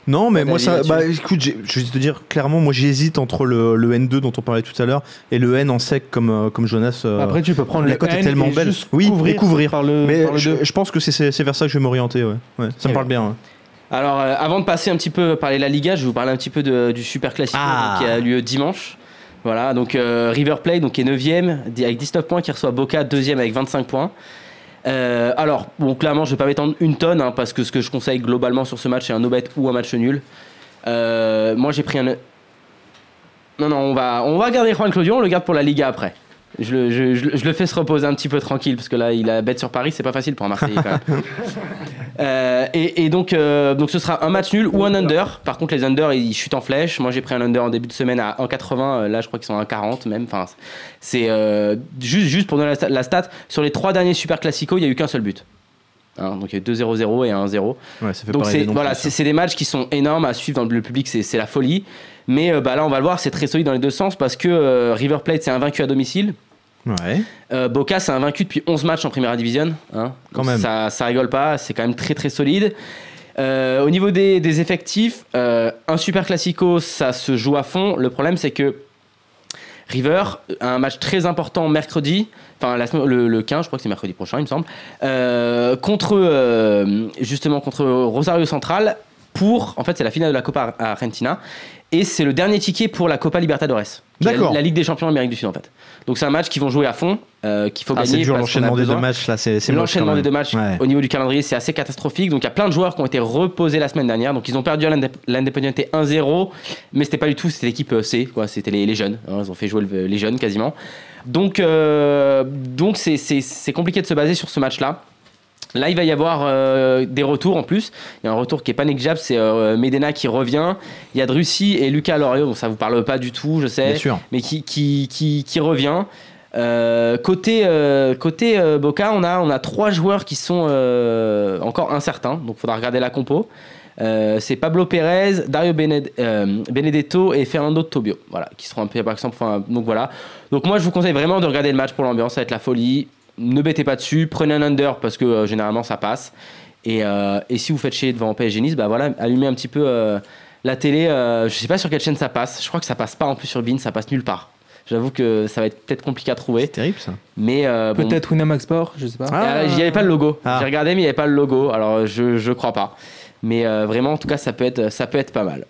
Non, mais moi, ça, bah, écoute, je vais te dire clairement, moi j'hésite entre le, le N2 dont on parlait tout à l'heure et le N en sec comme, euh, comme Jonas. euh, Après, tu peux prendre la cote est tellement belle. Oui, couvrir, couvrir. par le, mais par le je, 2. je pense que c'est- vers ça que je vais m'orienter. Ouais. Ouais, ça me parle bien. ouais. Alors, euh, avant de passer un petit peu parler de la Liga, je vais vous parler un petit peu de- du Super Classico Ah. qui a lieu dimanche. Voilà, donc euh, River Plate donc, est 9ème avec 19 points, qui reçoit Boca 2ème avec 25 points. Euh, alors, bon, clairement, je vais pas m'étendre une tonne hein, parce que ce que je conseille globalement sur ce match, c'est un no-bet ou un match nul. Euh, moi, j'ai pris un. Non, non, on va, on va garder Juan Claudio, on le garde pour la Liga après. Je le, je, je- le fais se reposer un petit peu tranquille parce que là, il a bête sur Paris, c'est pas facile pour un Marseillais quand même. Euh, et, et donc, euh, donc, ce sera un match nul ou un under. Par contre, les unders ils chutent en flèche. Moi, j'ai pris un under en début de semaine à 1,80. Euh, Là, je crois qu'ils sont à 1,40 même. Enfin, c'est euh, juste, juste pour donner la, sta- la stat. Sur les trois derniers Super Classico, il y a eu qu'un seul but. Hein, donc, il y a eu 2-0-0 et un 1-0. Ouais, ça fait Donc c'est voilà, c'est des matchs qui sont énormes à suivre dans le public, c'est la folie. Mais bah, là, on va le voir, c'est très solide dans les deux sens parce que River Plate c'est invaincu à domicile. Ouais. Euh, Boca c'est invaincu depuis 11 matchs en Première Division. Hein. Quand Donc, même. Ça, ça rigole pas, c'est quand même très très solide. Euh, au niveau des, des effectifs, euh, un super classico, ça se joue à fond. Le problème, c'est que River a un match très important mercredi, enfin la le, le 15, je crois que c'est mercredi prochain, il me semble, euh, contre justement contre Rosario Central pour, en fait, c'est la finale de la Copa Argentina et c'est le dernier ticket pour la Copa Libertadores, la, D'accord. la Ligue des Champions d'Amérique du Sud en fait. Donc c'est un match qu'ils vont jouer à fond, euh, qu'il faut Ah, c'est gagner. dur qu'on a l'enchaînement des deux matchs là, c'est c'est. L'enchaînement des deux matchs Ouais. au niveau du calendrier, c'est assez catastrophique. Donc il y a plein de joueurs qui ont été reposés la semaine dernière. Donc ils ont perdu l'Independiente 1-0, mais c'était pas du tout, c'était l'équipe euh, C, quoi. C'était les, les jeunes. hein. ils ont fait jouer le- les jeunes quasiment. Donc euh, donc c'est- c'est c'est compliqué de se baser sur ce match-là. Là, il va y avoir euh, des retours en plus. Il y a un retour qui est pas négligeable, c'est euh, Medena qui revient. Il y a Drussi et Lucas Lorio, donc ça vous parle pas du tout, je sais Bien sûr. mais qui, qui, qui, qui revient. Euh, côté euh, côté Boca, on a, on a trois joueurs qui sont encore incertains, donc il faudra regarder la compo. C'est Pablo Pérez, Dario Bened- Benedetto et Fernando Tobio, voilà, qui seront un peu par exemple. enfin, donc voilà. Donc moi je vous conseille vraiment de regarder le match pour l'ambiance, ça va être la folie. Ne bêtez pas dessus, prenez un under parce que euh, généralement ça passe. Et, euh, et si vous faites chier devant PSG Nice, bah voilà, allumez un petit peu euh, la télé. euh, je sais pas sur quelle chaîne ça passe. Je crois que ça passe pas en plus sur Bean, ça passe nulle part. J'avoue que ça va être peut-être compliqué à trouver. C'est terrible ça. Mais euh, bon, Peut-être Winamax Sport, je sais pas. Ah. euh, il n'y avait pas le logo. Ah. J'ai regardé, mais il n'y avait pas le logo. Alors je, je crois pas. Mais euh, vraiment, en tout cas, ça peut être, ça peut être pas mal.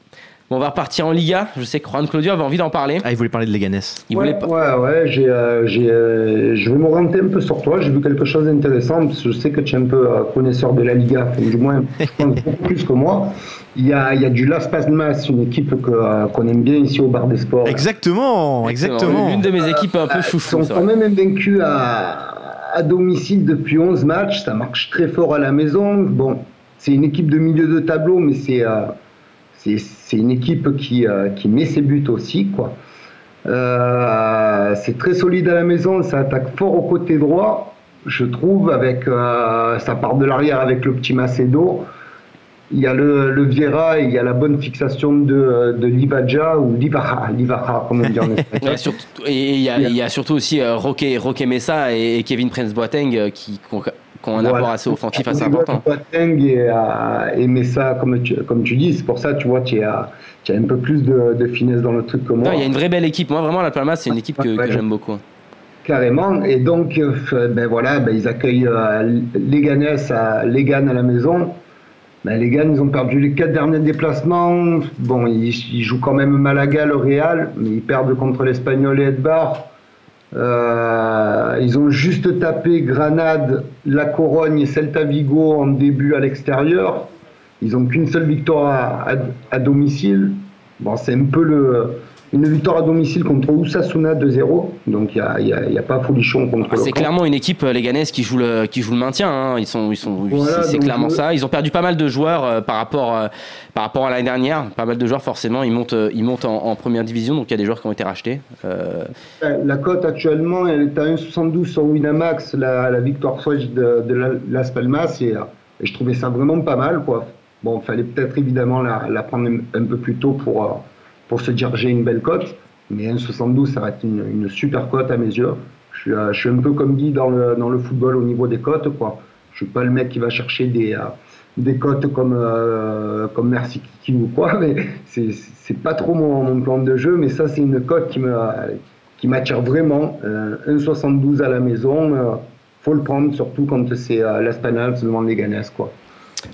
Bon, on va repartir en Liga. Je sais que Juan Claudio avait envie d'en parler. Ah, il voulait parler de Leganés. Il ouais, voulait pas. ouais, ouais, j'ai, euh, j'ai, euh, je vais m'orienter un peu sur toi. J'ai vu quelque chose d'intéressant parce que je sais que tu es un peu euh, connaisseur de la Liga, du moins je pense beaucoup plus que moi. Il y a, il y a du Las Palmas, une équipe que, euh, qu'on aime bien ici au Bar des Sports. Exactement, exactement. L'une de mes équipes un peu Ils chouchou. sont c'est quand même invaincus à, à domicile depuis 11 matchs. Ça marche très fort à la maison. Bon, c'est une équipe de milieu de tableau, mais c'est euh, c'est, c'est une équipe qui, euh, qui met ses buts aussi. Quoi. Euh, c'est très solide à la maison. Ça attaque fort au côté droit, je trouve. Avec, euh, ça part de l'arrière avec le petit Macedo. Il y a le, Vieira et il y a la bonne fixation de, de Livaja ou Livaja, comme on dit en espagnol. Et il y, a- y a surtout aussi Roque, Roque Messa et, Kevin Prince Boateng euh, qui, qui ont, un Voilà. apport assez offensif assez important. Boateng et, euh, et Messa, comme tu, comme tu dis, c'est pour ça, tu vois, tu as, tu as un peu plus de, de finesse dans le truc que moi. Non, il y a une vraie belle équipe. Moi, vraiment, la Palmas, c'est une équipe que, Ouais. que j'aime beaucoup. Carrément. Et donc, euh, ben voilà, ben ils accueillent euh, Leganés à Legan à la maison. Ben, Legan, ils ont perdu les quatre derniers déplacements. Bon, ils, ils jouent quand même Malaga, le Real, mais ils perdent contre l'Espagnol et Edbar. Euh, ils ont juste tapé Granade, La Corogne et Celta Vigo en début à l'extérieur. Ils n'ont qu'une seule victoire à, à- à domicile. Bon, c'est un peu le, une victoire à domicile contre Osasuna 2-0. Donc il n'y a, a- a pas folichon contre Ah, c'est clairement une équipe euh, léganaise qui joue le qui joue le maintien. hein. Ils sont ils sont Voilà, c'est- clairement je- ça. Ils ont perdu pas mal de joueurs euh, par rapport euh, par rapport à l'année dernière. Pas mal de joueurs forcément. Ils montent ils montent en, en première division. Donc il y a des joueurs qui ont été rachetés. Euh, La, cote actuellement, elle est à 1,72 sur Winamax, la, la victoire Swatch de, de la- Las Palmas, et, et je trouvais ça vraiment pas mal. Quoi. Bon, il fallait peut-être évidemment la, la prendre un, un peu plus tôt pour, pour se dire j'ai une belle cote, mais 1,72 ça reste une, une super cote à mes yeux. Je suis, euh, un peu comme dit dans le, football au niveau des cotes. Quoi. Je suis pas le mec qui va chercher des, euh, cotes comme, euh, comme Merci Kiki ou quoi, mais c'est pas trop mon, mon plan de jeu, mais ça c'est une cote qui m'attire vraiment. Euh, 1,72 à la maison, euh, faut le prendre, surtout quand c'est Palmas devant les Ganes, quoi.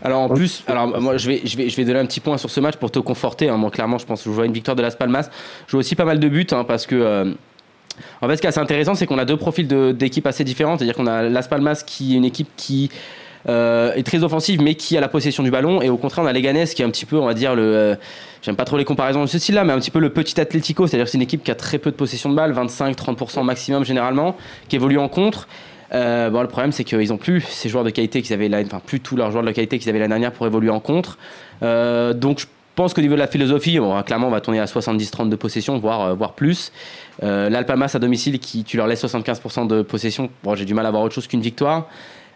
Alors en plus, alors moi je vais, je vais, je vais donner un petit point sur ce match pour te conforter. hein. Moi clairement, je pense que je vois une victoire de Las Palmas. Je vois aussi pas mal de buts hein, parce que euh, en fait, ce qui est assez intéressant, c'est qu'on a deux profils de- d'équipes assez différents. C'est-à-dire qu'on a Las Palmas qui est une équipe qui euh, est très offensive, mais qui a la possession du ballon. Et au contraire, on a Leganés qui est un petit peu, on va dire, le. euh, J'aime pas trop les comparaisons de ce style-là, mais un petit peu le petit Atlético. C'est-à-dire que c'est une équipe qui a très peu de possession de balle, 25-30% maximum généralement, qui évolue en contre. Euh, bon, le problème, c'est qu'ils ont plus ces joueurs de qualité qu'ils avaient, enfin plus tous leurs joueurs de qualité qu'ils avaient l'année dernière pour évoluer en contre. Euh, donc, je pense qu'au niveau de la philosophie, bon, clairement, on va tourner à 70-30 de possession, voire, euh, voire plus. L'Alpamas à domicile, qui tu leur laisses 75% de possession. Bon, j'ai du mal à voir autre chose qu'une victoire.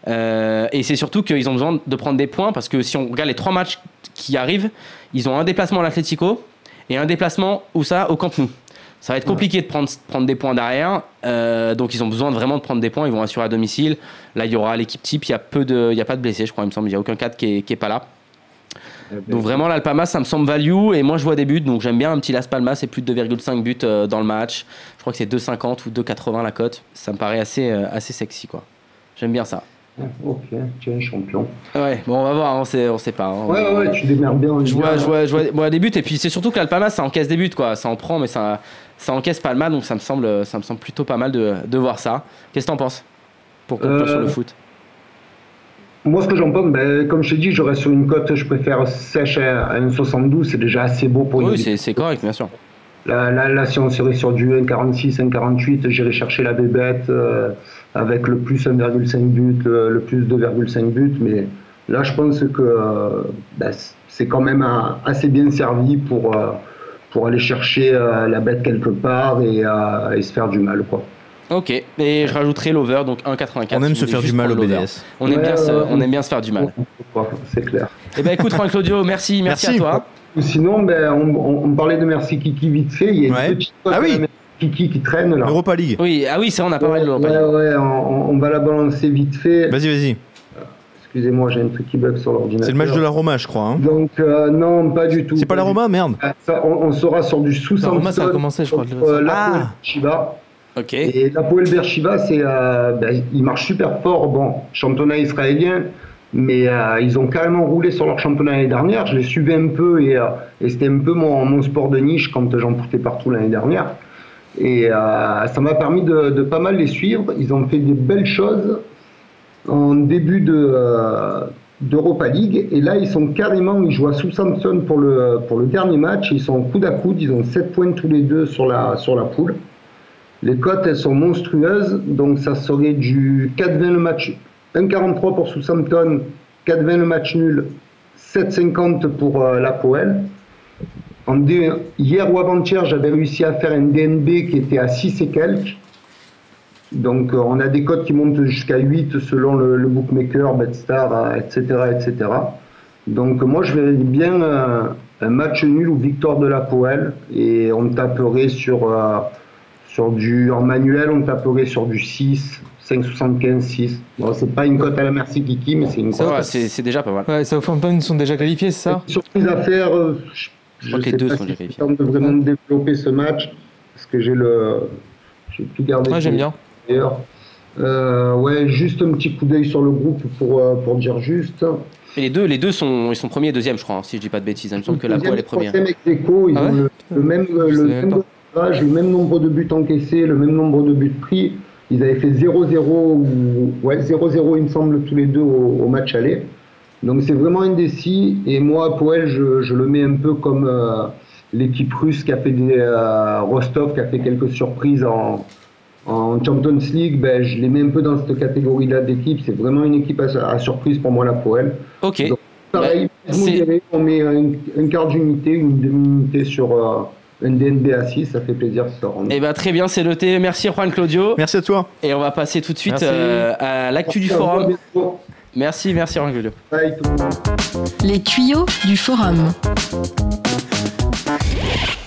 Et c'est surtout qu'ils ont besoin de prendre des points parce que si on regarde les trois matchs qui arrivent, ils ont un déplacement à l'Atlético et un déplacement où ça au Camp Nou. Ça va être compliqué de prendre, prendre des points derrière, euh, donc ils ont besoin de vraiment de prendre des points. Ils vont assurer à domicile. Là, il y aura l'équipe type. Il y a peu de, il y a pas de blessés, je crois. Il me semble. Il y a aucun cadre qui est, qui est pas là. Donc vraiment l'Alpamas, ça me semble value et moi je vois des buts. Donc j'aime bien un petit Las Palmas et plus de 2,5 buts euh, dans le match. Je crois que c'est 2,50 ou 2,80 la cote. Ça me paraît assez, euh, assez sexy quoi. J'aime bien ça. Ok, tiens, champion. Ouais, bon on va voir. On sait, on sait pas. hein. Ouais, ouais, tu démerdes bien. en Je Ligue vois, un. je, vois, je, vois, des buts et puis c'est surtout que l'Alpamas ça encaisse des buts quoi, ça en prend mais ça, ça encaisse pas le mal donc ça me semble, ça me semble plutôt pas mal de, de voir ça. Qu'est-ce que t'en penses pour conclure Euh, sur le foot? Moi, ce que j'en pense, ben, comme je t'ai dit, je reste sur une cote, je préfère sèche à à 1,72, c'est déjà assez beau pour Oui c'est c'est correct bien sûr. Là, là, là, si on serait sur du 1,46, 1,48, j'irais chercher la bébête euh, avec le plus 1,5 but, le, le plus 2,5 but. Mais là, je pense que euh, ben, c'est quand même assez bien servi pour, pour aller chercher euh, la bête quelque part et, euh, et se faire du mal. Quoi. Ok, et je rajouterai l'over donc 1,84. On aime se faire du mal au. BDS. On aime, Ouais, bien se, ouais, on ouais. aime bien se faire du mal. C'est clair. Eh ben écoute Juan Claudio, merci, merci, Merci. à toi. Sinon, ben, on, on- on parlait de Merci Kiki vite fait. Il y a une Ouais. petite Ah oui. Kiki qui traîne là. Europa League. Oui, ah oui, vrai, on a parlé de l'Europa Ouais, League. ouais, on, on va la balancer vite fait. Vas-y, vas-y. Excusez-moi, j'ai un truc qui bug sur l'ordinateur. C'est le match de la Roma, je crois. hein. Donc, euh, non, pas du tout. C'est pas la Roma, merde. Ça, on, on sera sur du sous La Roma, ça a commencé, je crois, contre, euh, Ah. Beersheba. Ok. Et l'Apoel Beersheba, c'est, euh, ben, il marche super fort. Bon, championnat israélien, mais euh, ils ont carrément roulé sur leur championnat l'année dernière. Je les suivais un peu et, euh, et c'était un peu mon, mon sport de niche quand j'en portais partout l'année dernière. Et euh, ça m'a permis de, de pas mal les suivre. Ils ont fait des belles choses en début de euh, d'Europa League. Et là, ils sont carrément, ils jouent à Southampton pour le, pour le dernier match. Ils sont coude à coude. Ils ont 7 points tous les deux sur la, sur la poule. Les cotes, elles sont monstrueuses. Donc, ça serait du 4-20 le match, 1,43 pour Southampton, 4-20 le match nul, 7,50 pour euh, la Poel. En hier ou avant-hier, j'avais réussi à faire un DNB qui était à 6 et quelques. Donc, euh, on a des cotes qui montent jusqu'à 8 selon le, le bookmaker, Betstar, euh, etc., etc. Donc, moi, je verrais bien euh, un match nul ou victoire de la Poel et on taperait sur, euh, sur du, en manuel, on taperait sur du 6, 5,75, 6. Bon, c'est pas une cote à la merci Kiki, mais c'est une Ça cote. va, c'est déjà pas mal. Ouais, Southampton sont déjà qualifiés, c'est ça? Sur les affaires, euh, je, je crois que les sais deux pas sont si qualifiés. temps de vraiment développer ce match, parce que j'ai le, j'ai tout gardé. Ouais, j'aime bien. D'ailleurs, euh, ouais, juste un petit coup d'œil sur le groupe pour, euh, pour dire juste. Et les deux, les deux sont, ils sont premiers et deuxième, je crois, hein, si je dis pas de bêtises. Il me semble que la Poel est première. Ils Ah ont ouais le, le même, Je le même le même nombre de buts encaissés, le même nombre de buts pris. Ils avaient fait 0-0 ou ouais 0-0 il me semble tous les deux au, au match aller. Donc c'est vraiment indécis et moi Poel je, je le mets un peu comme euh, l'équipe russe qui a fait des euh, Rostov qui a fait quelques surprises en, en Champions League. Ben, je les mets un peu dans cette catégorie-là d'équipe. C'est vraiment une équipe à, à surprise pour moi la Poel. Ok. Donc, Pareil, Bah, dirais, on met un, un quart d'unité, une demi-unité sur euh, un DNB à 6, ça fait plaisir ce soir. Eh ben très bien, c'est noté. Merci Juan Claudio. Merci à toi. Et on va passer tout de suite euh, à l'actu du forum. Merci, merci Juan Claudio. Bye, tout le monde. Les tuyaux du forum.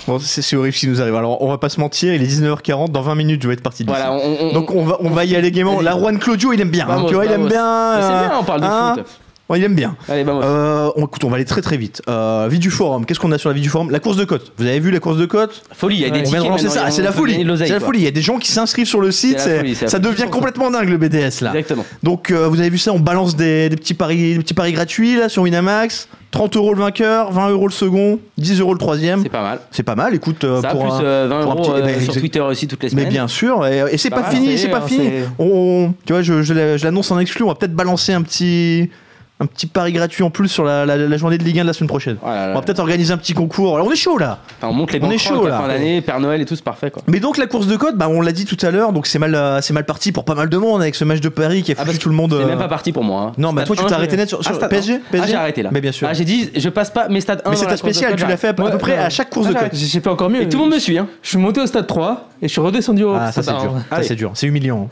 Bon, c'est horrible ce qui nous arrive. Alors, on va pas se mentir, il est 19h40, dans 20 minutes, je vais être parti. Voilà, on, on- Donc, on va, on va y aller gaiement. La Juan Claudio, il aime bien. hein, Vamos, tu vois, il aime bien. c'est euh, bien, on parle de hein. foot. Ouais, il aime bien. Allez, vamos. Euh, on, écoute, on va aller très très vite. Euh, vie du forum. Qu'est-ce qu'on a sur la vie du forum? La course de côte. Vous avez vu la course de côte? Folie, il y a des tickets. ça. C'est la folie. C'est la folie. Il y a des gens qui s'inscrivent sur le site. Folie, ça devient complètement dingue le BDS là. Exactement. Donc euh, vous avez vu ça, on balance des, des petits paris, des petits paris gratuits là sur Winamax. 30 euros le vainqueur, 20 euros le second, 10 euros le troisième. C'est pas mal. C'est pas mal. Écoute, euh, Ça, pour plus un- euh, 20 pour un euros petit- euh, eh ben, sur Twitter aussi toutes les mais semaines. bien sûr, et, et c'est Pas pas, mal, fini, c'est- pas hein, fini. On, tu vois, je, je l'annonce en exclu, on va peut-être balancer un petit, un petit pari gratuit en plus sur la, la- la journée de Ligue 1 de la semaine prochaine. Oh là là. On va peut-être organiser un petit concours. Alors, on est chaud là. Enfin, on monte les on est chaud, là. fin d'année, Père Noël et tout, c'est parfait quoi. Mais donc la course de côte, bah, on l'a dit tout à l'heure, donc c'est mal, euh, c'est mal parti pour pas mal de monde avec ce match de Paris qui a Ah, foutu tout le monde. C'est euh, même pas parti pour moi. hein. Non, bah Stade toi tu 1, t'es arrêté net sur, Ah, PSG, 1. PSG Ah, j'ai arrêté là. Mais bien sûr. Ah, j'ai dit, je passe pas mes stades 1 Mais c'est la ta course de spécial, côte, tu l'as fait à, peu- à peu Ouais, près ouais. à chaque course de Ah, côte. J'ai fait encore mieux. Et tout le monde me suit. Hein. Je suis monté au stade 3 et je suis redescendu au Ah, ça c'est stade dur. 1. Ça c'est dur. C'est humiliant.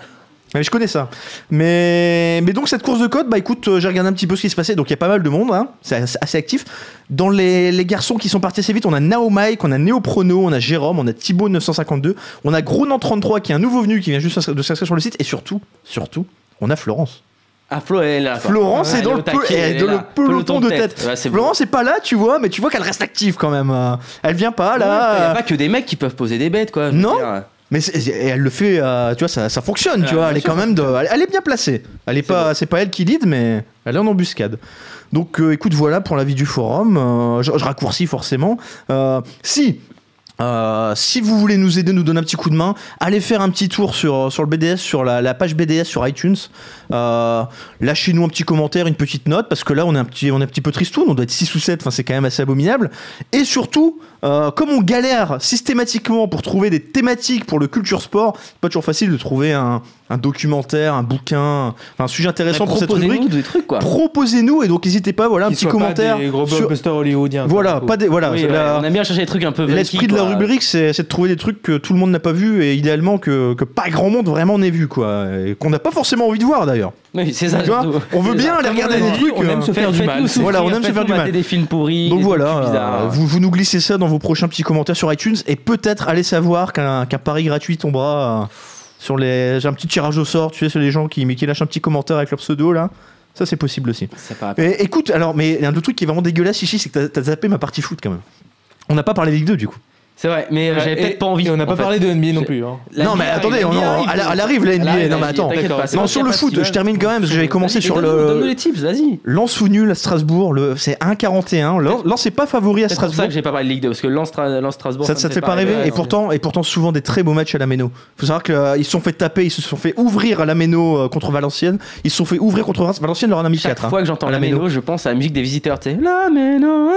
Mais je connais ça. Mais, mais donc cette course de côte, bah écoute, euh, j'ai regardé un petit peu ce qui se passait. Donc il y a pas mal de monde, hein. c'est assez, assez actif. Dans les, les garçons qui sont partis assez vite, on a Nao Mike, on a Néo Prono, on a Jérôme, on a Thibaut 952, on a Gronan33 qui est un nouveau venu qui vient juste de s'inscrire sur le site. Et surtout, surtout, on a Florence. Ah, Flo, elle est là. quoi. Florence Ouais, est dans, le, taquet, est dans là. peloton de tête. Florence est pas là, tu vois, mais tu vois qu'elle reste active quand même. Elle vient pas Il n'y a là. pas que des mecs qui peuvent poser des bêtes quoi. Non. dire. Mais elle le fait, euh, tu vois, ça, ça fonctionne, tu Ouais, vois. Elle est quand même de, elle, elle est bien placée. Elle est pas, c'est pas elle qui lead, mais elle est en embuscade. Donc, euh, écoute, voilà pour la vie du forum. Euh, je, je raccourcis forcément. Si. euh, si vous voulez nous aider, nous donner un petit coup de main, allez faire un petit tour sur, sur le BDS, sur la, la page BDS sur iTunes. Euh, Lâchez-nous un petit commentaire, une petite note, parce que là on est un petit, on est un petit peu tristoun, on doit être 6 ou 7, enfin c'est quand même assez abominable. Et surtout, euh, comme on galère systématiquement pour trouver des thématiques pour le culture sport, c'est pas toujours facile de trouver un, un documentaire, un bouquin, un sujet intéressant pour cette Proposez-nous rubrique. des trucs quoi. Proposez-nous et donc n'hésitez pas, voilà un Qu'ils petit soient pas commentaire. Des gros sur- blockbusters hollywoodiens. Voilà, quoi. pas des, voilà, Oui, la- on aime bien chercher des trucs un peu. L'esprit de la rubrique, c'est c'est de trouver des trucs que tout le monde n'a pas vu et idéalement que, que pas grand monde vraiment n'ait vu, quoi. Et qu'on n'a pas forcément envie de voir d'ailleurs. Oui, c'est ça. Tu vois, surtout. on veut bien aller regarder des trucs, on aime euh, se faire du mal. Voilà, on aime se faire du mal. des films pourris. Donc des voilà, euh, vous, vous nous glissez ça dans vos prochains petits commentaires sur iTunes et peut-être allez savoir qu'un qu'un pari gratuit tombera euh, sur les. J'ai un petit tirage au sort, tu sais, sur les gens qui, mais qui lâchent un petit commentaire avec leur pseudo là. Ça, c'est possible aussi. Ça écoute, alors, mais il y a un autre truc qui est vraiment dégueulasse ici, c'est que t'as- t'as zappé ma partie foot quand même. On n'a pas parlé de Ligue 2 du coup. C'est vrai, mais euh, j'avais peut-être pas envie. et on n'a en pas fait. parlé de NBA non plus. hein. Non, mais attendez, on- arrive. elle, elle arrive la NBA. Arrive, non, mais attends. Non, sur le foot, je termine quand même parce que j'avais commencé sur donne-nous- Donne-nous le. les tips, vas-y. Lens ou nul à Strasbourg, le, c'est 1,41. Lens Lens, c'est pas favori à C'est pour ça Strasbourg. que j'ai pas parlé de Ligue 2 parce que Lens Strasbourg. Ça, ça te fait pas rêver et pourtant et pourtant souvent des très beaux matchs à la Méno. Faut savoir qu'ils se sont fait taper, ils se sont fait ouvrir à la Méno euh, contre Valenciennes. Ils se sont fait ouvrir contre. Valenciennes leur en a mis Chaque 4. fois que j'entends la Méno. je pense à la musique des visiteurs, tu sais. La méno.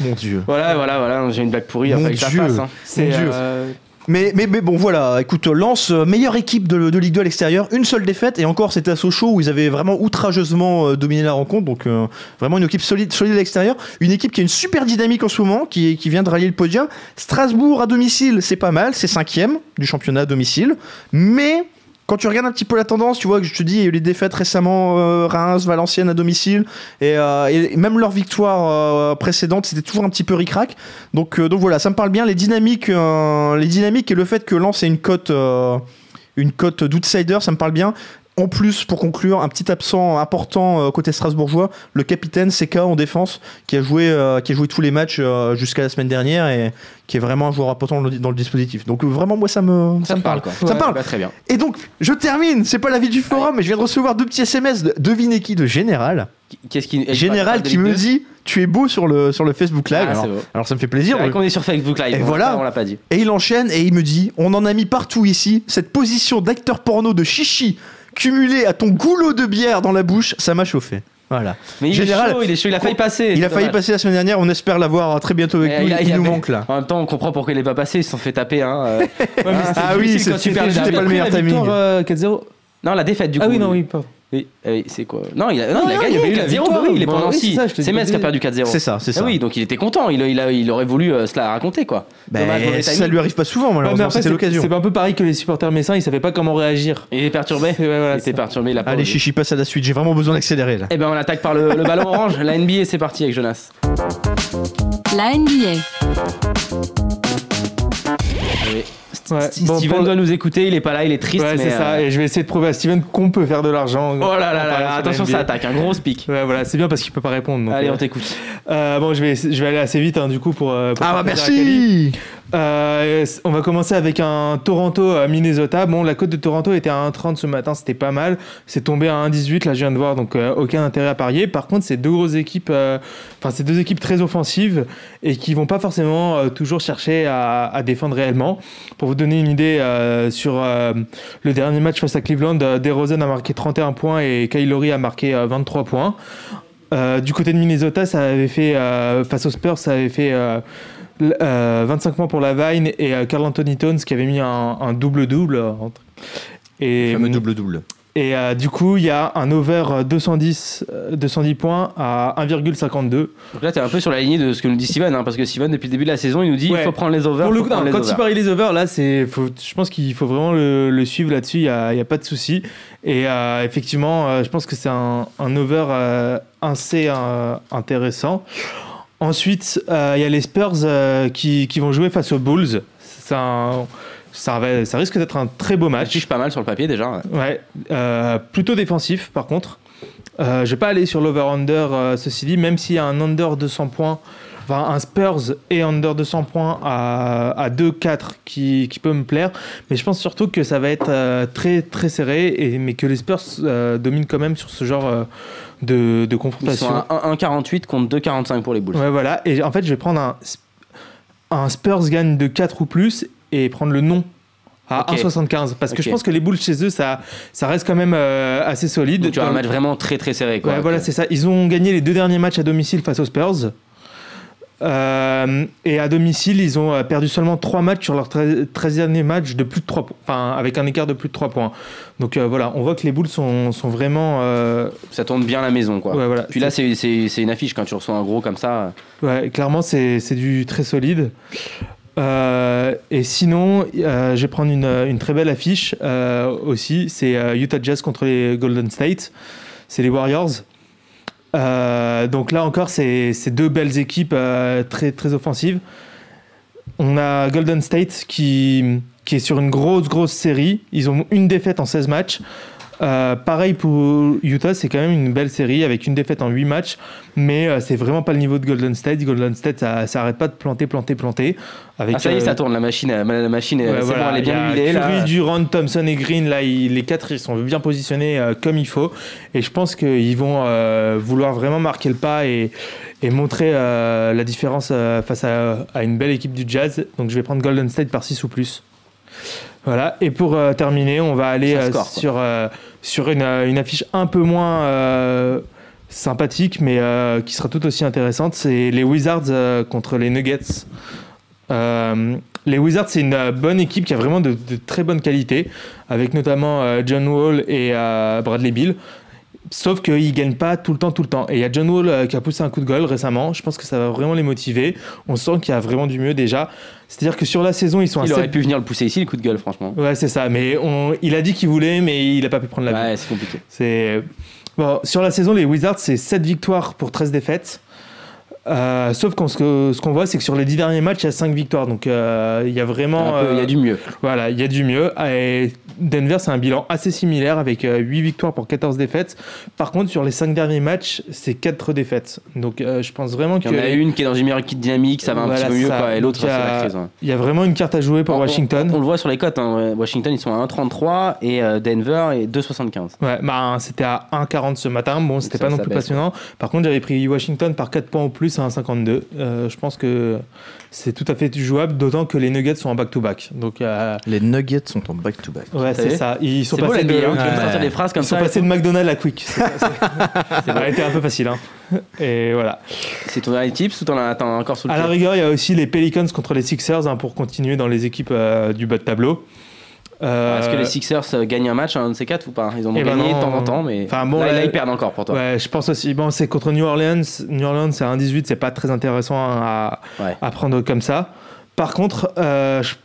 Mon dieu. Voilà, voilà, voilà, j'ai une blague pourrie, Mon après la Dieu. fasse. hein. C'est Dieu. euh, Mais, mais, mais bon voilà, écoute, Lens, euh, meilleure équipe de, de Ligue 2 à l'extérieur, une seule défaite et encore c'était à Sochaux où ils avaient vraiment outrageusement euh, dominé la rencontre, donc euh, vraiment une équipe solide, solide à l'extérieur, une équipe qui a une super dynamique en ce moment, qui, qui vient de rallier le podium. Strasbourg à domicile, c'est pas mal, c'est cinquième du championnat à domicile, mais quand tu regardes un petit peu la tendance, tu vois que je te dis, les défaites récemment, euh, Reims, Valenciennes à domicile, et, euh, même leur victoire euh, précédente, c'était toujours un petit peu ric-rac. Donc, donc voilà, ça me parle bien. Les dynamiques, et le fait que Lens ait une cote, une cote d'outsider, ça me parle bien. En plus, pour conclure, un petit absent important euh, côté strasbourgeois, le capitaine CK en défense, qui a joué, euh, qui a joué tous les matchs euh, jusqu'à la semaine dernière et qui est vraiment un joueur important dans le, dispositif. Donc vraiment, moi, ça me, Ça me parle quoi. Ça me parle. Bah, très bien. Et donc, je termine. C'est pas l'avis du forum, mais je viens de recevoir deux petits SMS. De, devinez qui de Général. Qu'est-ce qui Général qui me dit Tu es beau sur le, sur le Facebook Live. Ah, alors, ça me fait plaisir. Vrai qu'on est sur Facebook Live. Et on- voilà. On l'a pas dit. Et il enchaîne et il me dit On en a mis partout ici. Cette position d'acteur porno de chichi cumulée à ton goulot de bière dans la bouche, ça m'a chauffé. Voilà. Mais il Général, est chaud, il est chaud, il a failli passer. Il a failli passer la semaine dernière. On espère l'avoir très bientôt avec nous. il a- Il, il nous avait- manque là. En même temps, on comprend pourquoi il est pas passé, ils se sont fait taper. Hein. Ah oui, quand c'était tu perds pas le meilleur timing. victoire euh, 4-0. Non, la défaite du coup. Ah oui, non, oui, pardon. Oui, oui, c'est quoi? Non, il a, non, Non, il non, avait eu la 4-0, victoire. bah oui, il est Bah pendant oui, c'est 6. ça, je te C'est dis. Metz qui a perdu 4-0. C'est ça, c'est ça. Ah oui, donc il était content, il, il, a- il aurait voulu euh, se la raconter quoi. Ben, Dommage, ça lui arrive pas souvent, malheureusement. c'est l'occasion. c'est un peu pareil que les supporters messins, ils savaient pas comment réagir. Il est perturbé. Ouais, voilà, il était ça. perturbé, il a pas Allez, chichi, passe à la suite. J'ai vraiment besoin d'accélérer là. Eh ben on attaque par le, le ballon orange, la NBA c'est parti avec Jonas. La NBA. Oui. Ouais, St- bon, Steven pour- doit nous écouter, il est pas là, il est triste. Ouais, c'est ça. euh, Et je vais essayer de prouver à Steven qu'on peut faire de l'argent. Oh là là là, attention ça attaque, un gros speak. Ouais, voilà, c'est bien parce qu'il peut pas répondre. donc, Allez euh, on t'écoute. euh, bon, je vais, je vais aller assez vite hein, du coup pour. euh, pour Ah bah à merci Euh, on va commencer avec un Toronto-Minnesota. Bon, la cote de Toronto était à 1,30 ce matin, c'était pas mal. C'est tombé à 1,18, là je viens de voir, donc euh, aucun intérêt à parier. Par contre, c'est deux grosses équipes, euh, enfin, c'est deux équipes très offensives et qui vont pas forcément euh, toujours chercher à, défendre réellement. Pour vous donner une idée, euh, sur euh, le dernier match face à Cleveland, DeRozan a marqué 31 points et Kyle Lowry a marqué euh, 23 points. Du côté de Minnesota, ça avait fait face aux Spurs, ça avait fait euh, l- euh, 25 points pour la Vine et Carl Anthony Towns qui avait mis un un double-double. Et, Fameux double-double. Et euh, du coup, il y a un over euh, 210, euh, 210 points à 1,52. Donc là t'es un peu sur la lignée de ce que nous dit Steven, hein, parce que Steven depuis le début de la saison il nous dit Ouais. il faut prendre les overs. Pour le non, les quand overs. il parie les overs, là, faut- je pense qu'il faut vraiment le, le suivre là-dessus. Il n'y a, il y a pas de souci. Et euh, effectivement, euh, je pense que c'est un, un over euh, assez euh, intéressant. Ensuite, euh, il y a les Spurs euh, qui, qui vont jouer face aux Bulls. C'est un- ça, va- ça risque d'être un très beau match. affiche pas mal sur le papier déjà. ouais. Ouais, euh, plutôt défensif par contre. Euh, je vais pas aller sur l'over-under, euh, ceci dit, même s'il y a un under 200 points, enfin un Spurs et under 200 points à, à 2-4 qui, qui peut me plaire. Mais je pense surtout que ça va être euh, très très serré, et, mais que les Spurs dominent quand même sur ce genre de, de Ils confrontation. sont à 1,48 contre 2,45 pour les Bulls. Ouais, voilà. Et en fait, je vais prendre un, un Spurs gagne de 4 ou plus et prendre le non à Ok. 1,75. Parce que je pense que les Bulls chez eux, ça, ça reste quand même euh, assez solide. Donc tu as un match vraiment très très serré quoi. Ouais, voilà, c'est ça. Ils ont gagné les deux derniers matchs à domicile face aux Spurs. Euh, et à domicile, ils ont euh, perdu seulement 3 matchs sur leur 13 13 derniers matchs de plus de 3 points, enfin avec un écart de plus de 3 points. Donc euh, voilà, on voit que les Bulls sont, sont vraiment. Ça tourne bien la maison quoi. ouais, voilà. Puis là c'est une affiche quand tu reçois un gros comme ça. Ouais, clairement, c'est c'est du très solide. Euh, et sinon, euh, je vais prendre une, une très belle affiche euh, aussi. C'est euh, Utah Jazz contre les Golden State. C'est les Warriors. Euh, donc là encore, c'est deux belles équipes euh, très, offensives. On a Golden State qui, est sur une grosse série. Ils ont une défaite en 16 matchs. Euh, pareil pour Utah, c'est quand même une belle série avec une défaite en 8 matchs, mais euh, c'est vraiment pas le niveau de Golden State. Golden State, ça, ça arrête pas de planter, planter, planter. Avec, Ah ça y est euh, ça tourne la machine, euh, la machine ouais, c'est voilà, bon, elle est bien huilée Curry, là. Durant, Thompson et Green, là, ils- les quatre, ils sont bien positionnés euh, comme il faut. Et je pense qu'ils vont euh, vouloir vraiment marquer le pas et, et montrer euh, la différence euh, face à, à une belle équipe du Jazz. Donc je vais prendre Golden State par 6 ou plus. Voilà. Et pour euh, terminer, on va aller euh, score, sur, euh, sur une, une affiche un peu moins sympathique, mais qui sera tout aussi intéressante. C'est les Wizards contre les Nuggets. Les Wizards, c'est une bonne équipe qui a vraiment de, de très bonne qualité, avec notamment John Wall et Bradley Bill. Sauf qu'ils ne gagnent pas tout le temps, tout le temps. Et il y a John Wall euh, qui a poussé un coup de goal récemment. Je pense que ça va vraiment les motiver. On sent qu'il y a vraiment du mieux déjà. C'est-à-dire que sur la saison, ils sont à Il aurait 7 pu venir le pousser ici le coup de gueule franchement. Ouais, c'est ça. Mais on, il a dit qu'il voulait, mais il n'a pas pu prendre la Ouais c'est compliqué. c'est bon, sur la saison, les Wizards, c'est 7 victoires pour 13 défaites. Euh, sauf qu'on ce que- ce qu'on voit, c'est que sur les 10 derniers matchs, il y a 5 victoires. Donc euh, il y a vraiment. Il y euh, a du mieux. Voilà, il y a du mieux. Et Denver, c'est un bilan assez similaire avec 8 victoires pour 14 défaites. Par contre, sur les 5 derniers matchs, c'est 4 défaites. Donc euh, je pense vraiment Il y en a une qui est dans une meilleure dynamique, ça va un Voilà, petit peu mieux, ça. quoi, et l'autre, c'est il y a- la crise. ouais. Il y a vraiment une carte à jouer pour On- Washington. On, on le voit sur les cotes. hein. Washington, ils sont à 1,33 et euh, Denver est 2,75. Ouais, bah, c'était à 1,40 ce matin. Bon, c'était pas non plus passionnant. Par contre, j'avais pris Washington par 4 points au plus à 1,52. Euh, je pense que c'est tout à fait jouable, d'autant que les Nuggets sont en back-to-back. Donc, euh, Les Nuggets sont en back-to-back. ouais, c'est ça. Ils sont C'est beau passés de, hein, Ouais. des phrases comme Ils sont ça. et passés de tout. McDonald's à Quick. C'est- c'est- Ça a été un peu facile. hein. Et voilà. C'est ton dernier tips ou t'en as, encore sous le À la rigueur, il y a aussi les Pelicans contre les Sixers hein, pour continuer dans les équipes euh, du bas de tableau. Euh, Est-ce que les Sixers euh, gagnent un match, un de ces quatre ou pas? Ils en ont Eh ben gagné de temps en temps, mais Enfin, bon, là, là- là, ils perdent encore pour toi. Ouais, je pense aussi. Bon, c'est contre New Orleans. New Orleans, c'est un 18, c'est pas très intéressant à, Ouais. à prendre comme ça. Par contre, euh, je-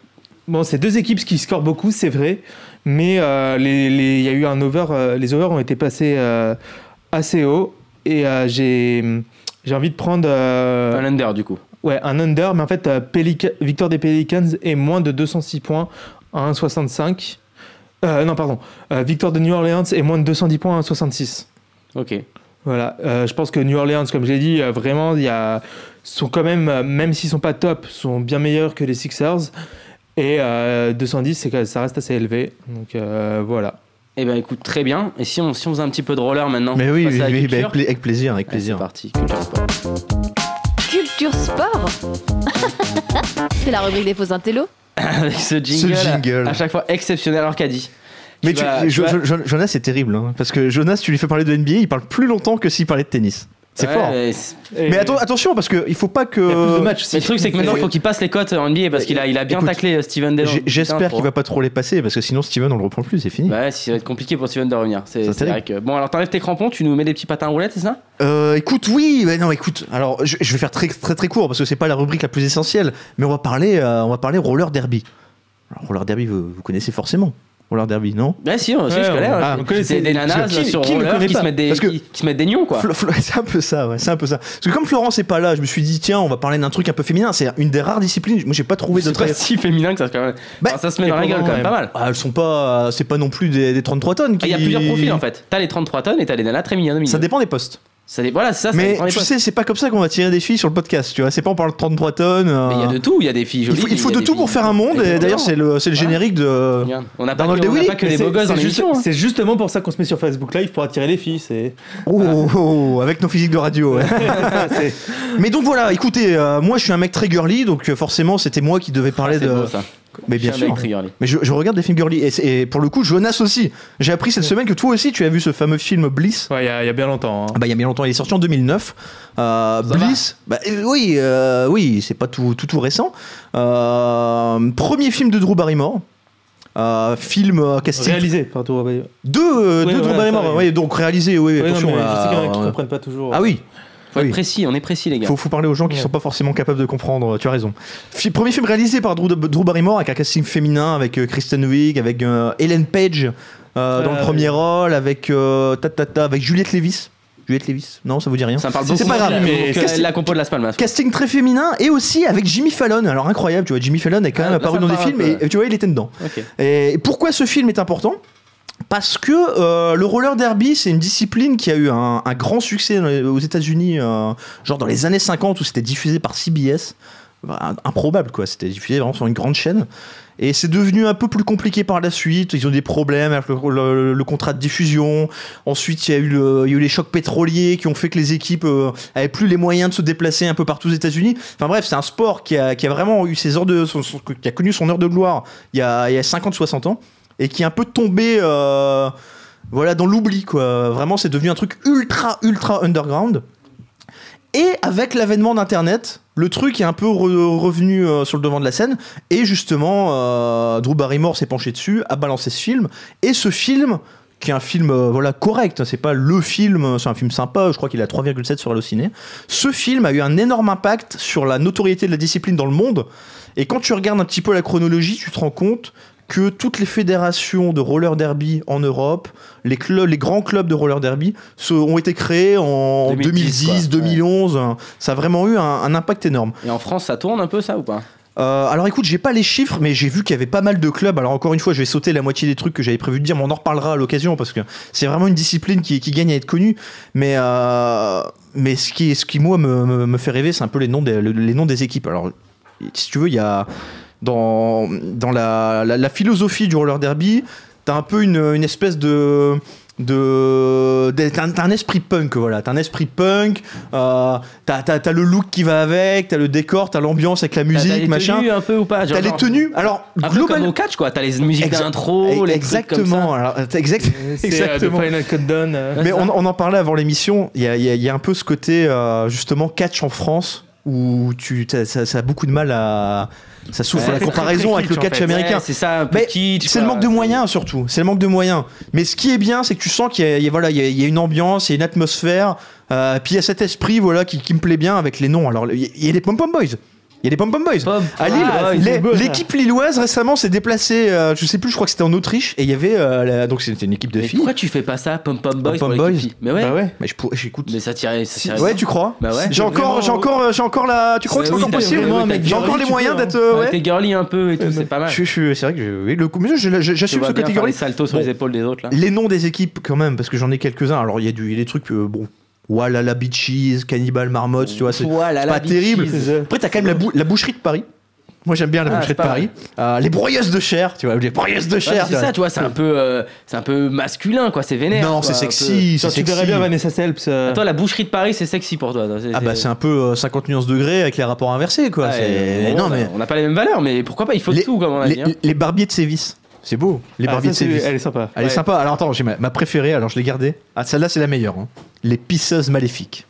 bon, c'est deux équipes qui scorent beaucoup, c'est vrai, mais euh, les- y a eu un over. les overs ont été passés assez haut et j'ai j'ai envie de prendre Un under du coup. ouais, un under, mais en fait, Pelica- victoire des Pelicans est moins de 206 points à 1,65. Euh, non, pardon. Euh, victoire de New Orleans est moins de 210 points à 1,66. Ok. Voilà, euh, je pense que New Orleans, comme j'ai dit, euh, vraiment, il y a, sont quand même, euh, même s'ils sont pas top, sont bien meilleurs que les Sixers. Et euh, 210, c'est ça reste assez élevé. Donc euh, voilà. Eh ben écoute, très bien. Et si on, si on faisait un petit peu de roller maintenant Mais oui, oui, oui, bah, culture avec, pla- avec plaisir, avec Allez, plaisir. C'est parti, culture sport. Culture sport? C'est la rubrique des faux intellos Avec ce jingle, jingle. à chaque fois exceptionnel Arcadie. Mais Tu vas- vas- Jonas, c'est terrible. hein, parce que Jonas, tu lui fais parler de NBA, il parle plus longtemps que s'il parlait de tennis. C'est Ouais, fort. mais atten- attention, parce qu'il faut pas que. il y a plus de matchs aussi. mais le truc c'est que maintenant il faut qu'il passe les cotes en NBA parce qu'il a, il a bien Écoute, taclé euh, Steven. J'ai- J'espère qu'il va pas trop les passer, parce que sinon Steven, on le reprend plus, c'est fini. Ouais, ça va être compliqué pour Steven de revenir. C'est vrai que. Bon, alors t'enlèves tes crampons, tu nous mets des petits patins à roulettes, c'est ça? Euh, écoute, oui, mais non, écoute. Alors, je, je vais faire très très très court parce que c'est pas la rubrique la plus essentielle, mais on va parler, euh, on va parler roller derby. Alors, roller derby, vous, vous connaissez forcément. Roller derby, non Ouais, si, on- si, Ouais, je connais. on- ouais. ah, on connaît, c'est des nanas qui- sur qui roller qui pas se, mettent des, Parce que- qui, qui se mettent des nions, quoi. C'est un peu ça, ouais, c'est un peu ça. Parce que comme Florence est pas là, je me suis dit tiens, on va parler d'un truc un peu féminin. C'est une des rares disciplines. Moi, j'ai pas trouvé de C'est très. pas si féminin que ça se quand même. Bah, Enfin, ça se met dans la gueule quand même, pas mal. Ah, elles sont pas, c'est pas non plus des, des 33 tonnes. Ah, Il y a plusieurs profils en fait. T'as les 33 tonnes et t'as les nanas très mignonnes. Ça dépend des postes. Ça Voilà, c'est ça, Mais tu postes. sais, c'est pas comme ça qu'on va tirer des filles sur le podcast. Tu vois, c'est pas on parle de 33 tonnes. euh, Mais il y a de tout, il y a des filles il jolies. faut, il faut de tout pour faire un monde. Et d'ailleurs, c'est le, c'est le Voilà. générique de. On n'a pas, que, on pas que C'est- beaux gosses dans l'émission. hein. C'est justement pour ça qu'on se met sur Facebook Live pour attirer les filles. C'est Oh, oh, oh, avec nos physiques de radio. ouais. Mais donc voilà, écoutez, euh, moi je suis un mec très girly, donc euh, forcément c'était moi qui devais parler Ah, c'est de. beau, ça. Mais bien sûr. Mais je, je regarde des films girly. Et, pour le coup, Jonas aussi. J'ai appris cette semaine que toi aussi tu as vu ce fameux film Bliss. Ouais, il y, a- il y a bien longtemps. hein. Ah Bah, il y a bien longtemps, il est sorti en 2009. Euh, Bliss, bah, euh, oui, euh, oui, c'est pas tout, tout, tout récent. Euh, premier film de Drew Barrymore. Euh, film euh, casting. Réalisé par toi. Ouais, Deux, euh, Oui, deux Drew Barrymore. Oui, donc réalisé, oui, non, attention. mais là, je sais qu'il y en a qui comprennent pas toujours. Ah oui. Faut Oui. être précis, on est précis les gars. Faut, faut parler aux gens qui Ouais. sont pas forcément capables de comprendre, tu as raison. Premier film réalisé par Drew, Drew Barrymore avec un casting féminin, avec euh, Kristen Wiig, avec euh, Ellen Page euh, dans le premier oui. rôle, avec, euh, ta, ta, ta, avec Juliette Lévis. Juliette Lévis Non, ça vous dit rien Ça parle beaucoup. c'est pas grave, mais que la compo de Las Palmas. Casting très féminin et aussi avec Jimmy Fallon. Alors incroyable, tu vois, Jimmy Fallon est quand Ah, même bah, apparu dans des films et, et tu vois, il était dedans. Et pourquoi ce film est important? Parce que euh, le roller derby, c'est une discipline qui a eu un, grand succès aux États-Unis, euh, genre dans les années 50 où c'était diffusé par CBS. Improbable quoi, c'était diffusé vraiment sur une grande chaîne. Et c'est devenu un peu plus compliqué par la suite. Ils ont des problèmes avec le, contrat de diffusion. Ensuite, il y, a eu les chocs pétroliers qui ont fait que les équipes euh, avaient plus les moyens de se déplacer un peu partout aux États-Unis. Enfin bref, c'est un sport qui a, vraiment eu ses heures de, son- qui a connu son heure de gloire il y a 50-60 ans et qui est un peu tombé euh, voilà, dans l'oubli. quoi. Vraiment, c'est devenu un truc ultra, ultra underground. Et avec l'avènement d'Internet, le truc est un peu re- revenu euh, sur le devant de la scène. Et justement, euh, Drew Barrymore s'est penché dessus, a balancé ce film. Et ce film, qui est un film voilà, correct, c'est pas le film, c'est un film sympa, je crois qu'il a 3,7 sur Allociné. Ce film a eu un énorme impact sur la notoriété de la discipline dans le monde. Et quand tu regardes un petit peu la chronologie, tu te rends compte que toutes les fédérations de roller derby en Europe, les, clubs, les grands clubs de roller derby, se- ont été créés en 2010, 2010, quoi. 2011. Ça a vraiment eu un, un impact énorme. Et en France, ça tourne un peu ça ou pas? Euh, alors écoute, j'ai pas les chiffres, mais j'ai vu qu'il y avait pas mal de clubs. Alors encore une fois, je vais sauter la moitié des trucs que j'avais prévu de dire, mais on en reparlera à l'occasion parce que c'est vraiment une discipline qui, qui gagne à être connue. Mais, euh, mais ce qui, ce qui moi me, me- me fait rêver, c'est un peu les noms des, le- les noms des équipes. Alors si tu veux, il y a dans, dans la, la- la philosophie du roller derby, t'as un peu une, une espèce de de t'as un, esprit punk voilà t'as un esprit punk euh, t'as, le look qui va avec t'as le décor t'as l'ambiance avec la musique les machin tenues un peu ou pas T'as les tenues. Alors, Un peu global- comme au catch quoi, t'as les musiques d'intro, les trucs comme Exactement. ça. Alors, t'as exact- euh, exactement. Final euh. Mais on, on en parlait avant l'émission. Il y a, il y a- il y a un peu ce côté euh, justement catch en France où tu t'as- ça, ça a beaucoup de mal à ça souffre Ouais, la comparaison avec le en catch fait. américain. Ouais, c'est ça, un peu Mais kitsch, c'est le manque de moyens surtout. C'est le manque de moyens. Mais ce qui est bien, c'est que tu sens qu'il y a, il y a- voilà, il y a, il y a une ambiance, il y a une atmosphère. euh, puis il y a cet esprit voilà qui, qui me plaît bien avec les noms. Alors il y a- des pom pom boys. Il y a des pom pom boys. Pom À Lille, les- beau, ça. l'équipe lilloise récemment s'est déplacée. euh, je sais plus, je crois que c'était en Autriche et il y avait euh, la- donc c'était une équipe de Mais filles. pourquoi tu fais pas ça, Pom Pom Boys Pom pour les Mais ouais. Bah ouais. Mais je pourrais- j'écoute. Mais ça tirait, ça tirait Ouais, bien. tu crois Bah ouais. J'ai encore, Vraiment- j'ai encore, euh, j'ai encore la. Tu crois que c'est oui, encore t'as possible vraiment un mec J'ai girly, encore les tu moyens peux, d'être. hein. euh, Ouais, ouais. T'es girly un peu et tout, c'est pas mal. Je, je- c'est vrai que je- oui, le coup, mais je- je- Tu j'assume vois ce bien côté faire les girly. saltos sur Bon. les épaules des autres là. Les noms des équipes quand même, parce que j'en ai quelques-uns. Alors il y a du, il y a des trucs, euh, bon, Walala Beaches, Cannibal Marmotte, tu vois, c'est Voilà, la pas bitches. terrible. Après t'as quand même la, bou- la boucherie de Paris. Moi j'aime bien la Ah, boucherie de Paris. Euh, les broyeuses de chair, tu vois, les broyeuses de Ouais, chair. c'est ça, tu vois, c'est un peu, euh, c'est un peu masculin quoi, c'est vénère. Non, c'est peu. sexy, c'est Genre, tu verrais bien Vanessa Selps. euh, Toi, la boucherie de Paris, c'est sexy pour toi. toi, Ah bah c'est un peu euh, 50 nuances degrés avec les rapports inversés quoi. Bon, non on a- mais on n'a pas les mêmes valeurs, mais pourquoi pas Il faut les, tout, comme on a dit. les, hein. les barbiers de Sévis, c'est beau. Les ah, barbiers de ça, c'est- Sévis. Elle est sympa. Elle est sympa. Alors attends, j'ai ma, ma préférée, alors je l'ai gardée. Ah, celle-là, c'est la meilleure. hein. Les pisseuses maléfiques.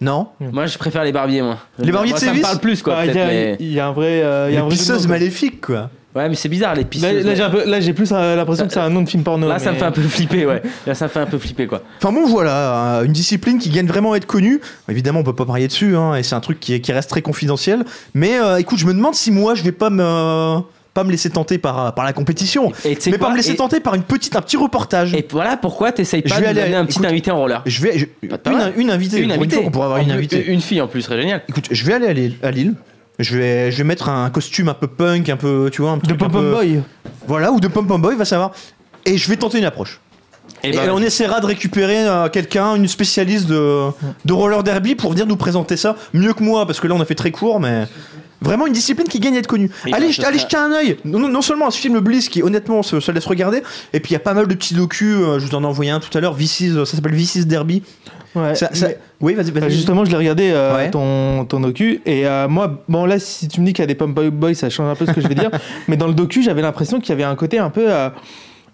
Non? Moi, je préfère les barbiers, moi. Les barbiers de ça me Sévis parle plus, quoi. Il y, a- mais- y a un vrai. euh, il y a Les un vrai jeu de pisseuses maléfiques, quoi. Ouais, mais c'est bizarre, les Là, pisseuses. là, j'ai là, plus euh, l'impression que c'est un nom de film porno. Là, ça me fait un peu flipper, ouais. Là, ça me fait un peu flipper, quoi. Enfin bon, voilà, euh, une discipline qui gagne vraiment à être connue. Évidemment, on peut pas parier dessus, hein, et c'est un truc qui, est- qui reste très confidentiel. Mais euh, écoute, je me demande si moi, je vais pas me, pas me laisser tenter par, par la compétition. Et Mais quoi pas me laisser et, tenter par une petite, un petit reportage. et voilà pourquoi t'essayes Je pas vais de aller- donner un petit écoute, invité en roller. Je vais, je- Pas une, une invitée. Une invitée. pourrait avoir En une invitée. Une fille en plus, serait génial. Écoute, je vais aller à Lille. à Lille. Je vais, je vais mettre un costume un peu punk, un peu, tu vois, un De Pop peu- Boy. Voilà, ou de Pom Pom Boy, va savoir. Et je vais tenter une approche. Et Et, ben, on essaiera de récupérer euh, quelqu'un, une spécialiste de, de roller derby pour venir nous présenter ça mieux que moi, parce que là on a fait très court, mais vraiment une discipline qui gagne à être connue. Et allez, ben, je- allez sera- jeter un œil. Non, seulement à ce film Bliss qui honnêtement se, se laisse regarder, et puis il y a pas mal de petits docus. euh, je vous en ai envoyé un tout à l'heure. V6, euh, ça s'appelle V6 Derby. Ouais. Ça- ça- mais- Oui, vas-y, vas-y. Bah, justement, je l'ai regardé euh, Ouais. ton, ton docu et euh, moi, bon là, si tu me dis qu'il y a des Pump Boys, ça change un peu ce que je vais dire. mais dans le docu, j'avais l'impression qu'il y avait un côté un peu, euh,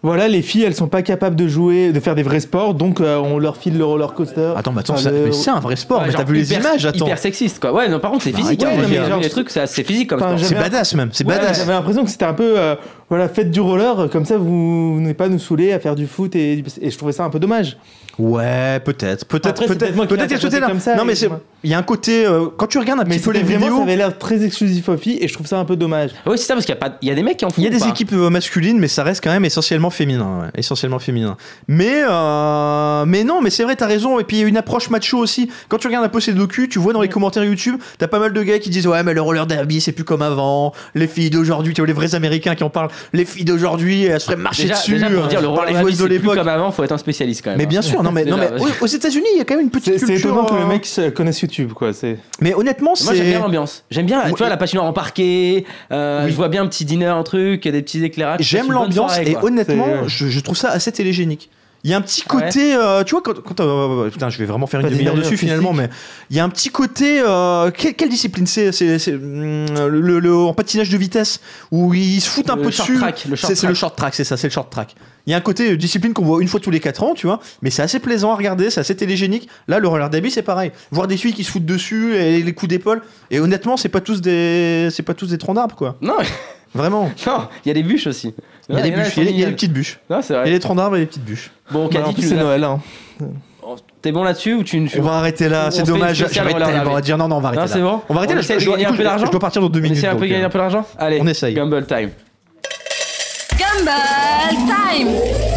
voilà, les filles, elles sont pas capables de jouer, de faire des vrais sports, donc euh, on leur file le roller coaster. Attends, mais attends, Enfin, ça- le- mais c'est un vrai sport. ouais, mais t'as vu les images, attends. Hyper sexiste, quoi. Ouais, non, par contre, c'est Bah, physique. ouais, hein. mais genre- les trucs, c'est assez physique comme Enfin, sport. C'est badass même. C'est Ouais, badass. J'avais l'impression que c'était un peu, euh, voilà, faites du roller, comme ça vous venez pas nous saouler à faire du foot et, et je trouvais ça un peu dommage. Ouais, peut-être, peut-être, Après, c'est peut-être, peut-être moi qui l'ai peut-être qu'il y a ce interprété côté-là. comme ça, Non, mais et c'est, moi- il y a un côté euh, quand tu regardes un Mais petit peu les c'était vraiment, vidéos. ça avait l'air très exclusif aux filles et je trouve ça un peu dommage. Oui, c'est ça, parce qu'il y a pas, il y a des mecs qui en font. Il y a ou des pas équipes euh, masculines, mais ça reste quand même essentiellement féminin. ouais, essentiellement féminin. Mais, euh, mais non, mais c'est vrai, t'as raison. Et puis il y a une approche macho aussi. Quand tu regardes un peu ces docus, tu vois dans les commentaires YouTube, t'as pas mal de gars qui disent Ouais, mais le roller derby, c'est plus comme avant. Les filles d'aujourd'hui, tu vois, les vrais américains qui en parlent. Les filles d'aujourd'hui, elles se feraient marcher Déjà, dessus déjà, pour euh, dire le par roller les derby, joueuses de c'est plus l'époque. comme avant, faut être un spécialiste quand même. Mais hein. bien sûr, non, mais, non, mais aux- aux États-Unis, il y a quand même une petite C'est culture. c'est étonnant que le euh, mec euh, connaisse YouTube, quoi. C'est. Mais honnêtement, Moi j'aime bien c'est. l'ambiance. J'aime bien, tu vois, la patinoire en parquet. euh, Oui. Je vois bien un petit dîner, un truc, des petits éclairages. C'est J'aime l'ambiance et honnêtement, C'est- je, je trouve ça assez télégénique. Il y a un petit Ouais. côté, euh, tu vois, quand, quand, euh, putain, je vais vraiment faire une Pas demi-heure dessus finalement, mais il y a un petit côté, euh, quelle, quelle discipline c'est, hum, le, en patinage de vitesse où ils se foutent un peu dessus. track, le short c'est, le short track, c'est ça, c'est le short track. Il y a un côté euh, discipline qu'on voit une fois tous les 4 ans, tu vois, mais c'est assez plaisant à regarder, c'est assez télégénique. Là, le roller derby, c'est pareil. Voir des filles qui se foutent dessus et les coups d'épaule. Et honnêtement, c'est pas tous des, c'est pas tous des troncs d'arbres, quoi. Non, Vraiment. non, il y a des bûches aussi. Il y a des bûches, il y a- des petites bûches. Non, c'est Il y a vrai. des troncs d'arbres et des petites bûches. Bon, Bah, Caddy, plus, tu c'est Noël. Hein. T'es bon là-dessus ou tu ne On va arrêter là, On c'est dommage. J'arrête tellement, on va dire non, non, on va arrêter Non, là. c'est bon On va arrêter On là. je, dois, gagner un peu d'argent je dois partir dans deux On minutes. essaie un peu gagner euh, un peu d'argent Allez, on essaye. Gamble time. Rumble Time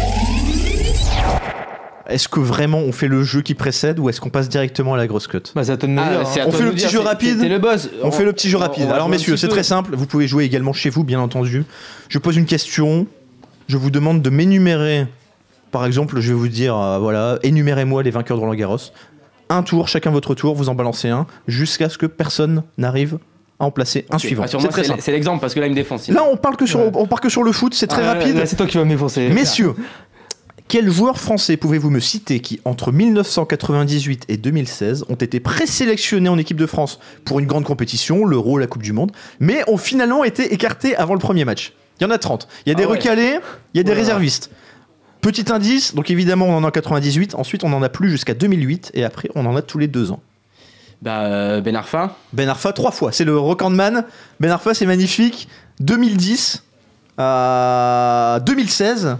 Est-ce que vraiment on fait le jeu qui précède ou est-ce qu'on passe directement à la grosse cote Bah, Ah, hein. On fait le petit jeu rapide. Le boss. On fait le petit jeu rapide. Alors messieurs, c'est très simple. Vous pouvez jouer également chez vous, bien entendu. Je pose une question. Je vous demande de m'énumérer. Par exemple, je vais vous dire, euh, voilà, énumérez-moi les vainqueurs de Roland Garros. Un tour, chacun votre tour, vous en balancez un, jusqu'à ce que personne n'arrive à en placer un suivant. C'est très simple. c'est l'exemple parce que là il me défonce. Là, on parle que sur, Ouais. on part que sur le foot. C'est très Ah, rapide. C'est toi qui vas m'effoncer. Messieurs, quels joueurs français pouvez-vous me citer qui, entre 1998 et 2016, ont été présélectionnés en équipe de France pour une grande compétition, l'Euro, la Coupe du Monde, mais ont finalement été écartés avant le premier match? Il y en a 30. Il y a des Ah ouais. recalés, il y a des réservistes. Petit indice, donc évidemment on en a en 98, ensuite on en a plus jusqu'à 2008, et après on en a tous les deux ans. Bah, euh, Ben Arfa. Ben Arfa trois fois, c'est le recordman. Ben Arfa c'est magnifique. 2010, euh, 2016,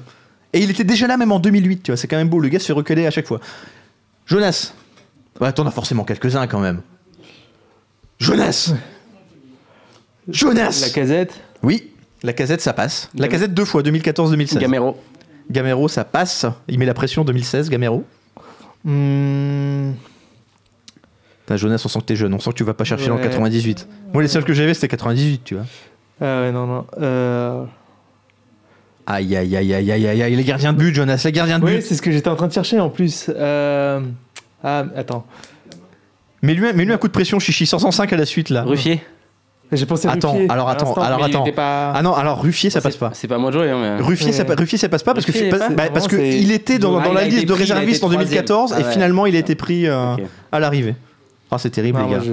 et il était déjà là même en 2008, tu vois, c'est quand même beau, le gars se fait à chaque fois. Jonas, bah t'en as forcément quelques-uns quand même. Jonas Jonas La casette. Oui, la casette ça passe. La casette deux fois, 2014-2016. Gamero. Gamero ça passe, il met la pression 2016, Gamero. Hmm, T'as Jonas, on sent que t'es jeune, on sent que tu vas pas chercher Ouais. 98. Moi les seuls que j'avais c'était 98, tu vois. Ah ouais, non, non. Euh... Aïe aïe aïe aïe aïe aïe aïe, les gardiens de but, Jonas, les gardiens de Oui, but. c'est ce que j'étais en train de chercher en plus. Euh... Ah, attends. Mais lui, mais lui un coup de pression, Chichi, 105 à la suite là. Ruffier. J'ai pensé à Attends, Ruquier alors attends, l'instant, alors mais attends. pas- Ah non, alors Ruffier ça passe pas. C'est pas moi de jouer, hein, mais. Ruffier, ça, Ouais. Ruffier, ça passe pas parce que, Ruffier, pas- bah, parce que il était dans, Ah, dans il la liste de réservistes en 2014 troisième. et Ah ouais. finalement il a été pris euh, Ok. à l'arrivée. Ah c'est terrible Non, les moi, gars.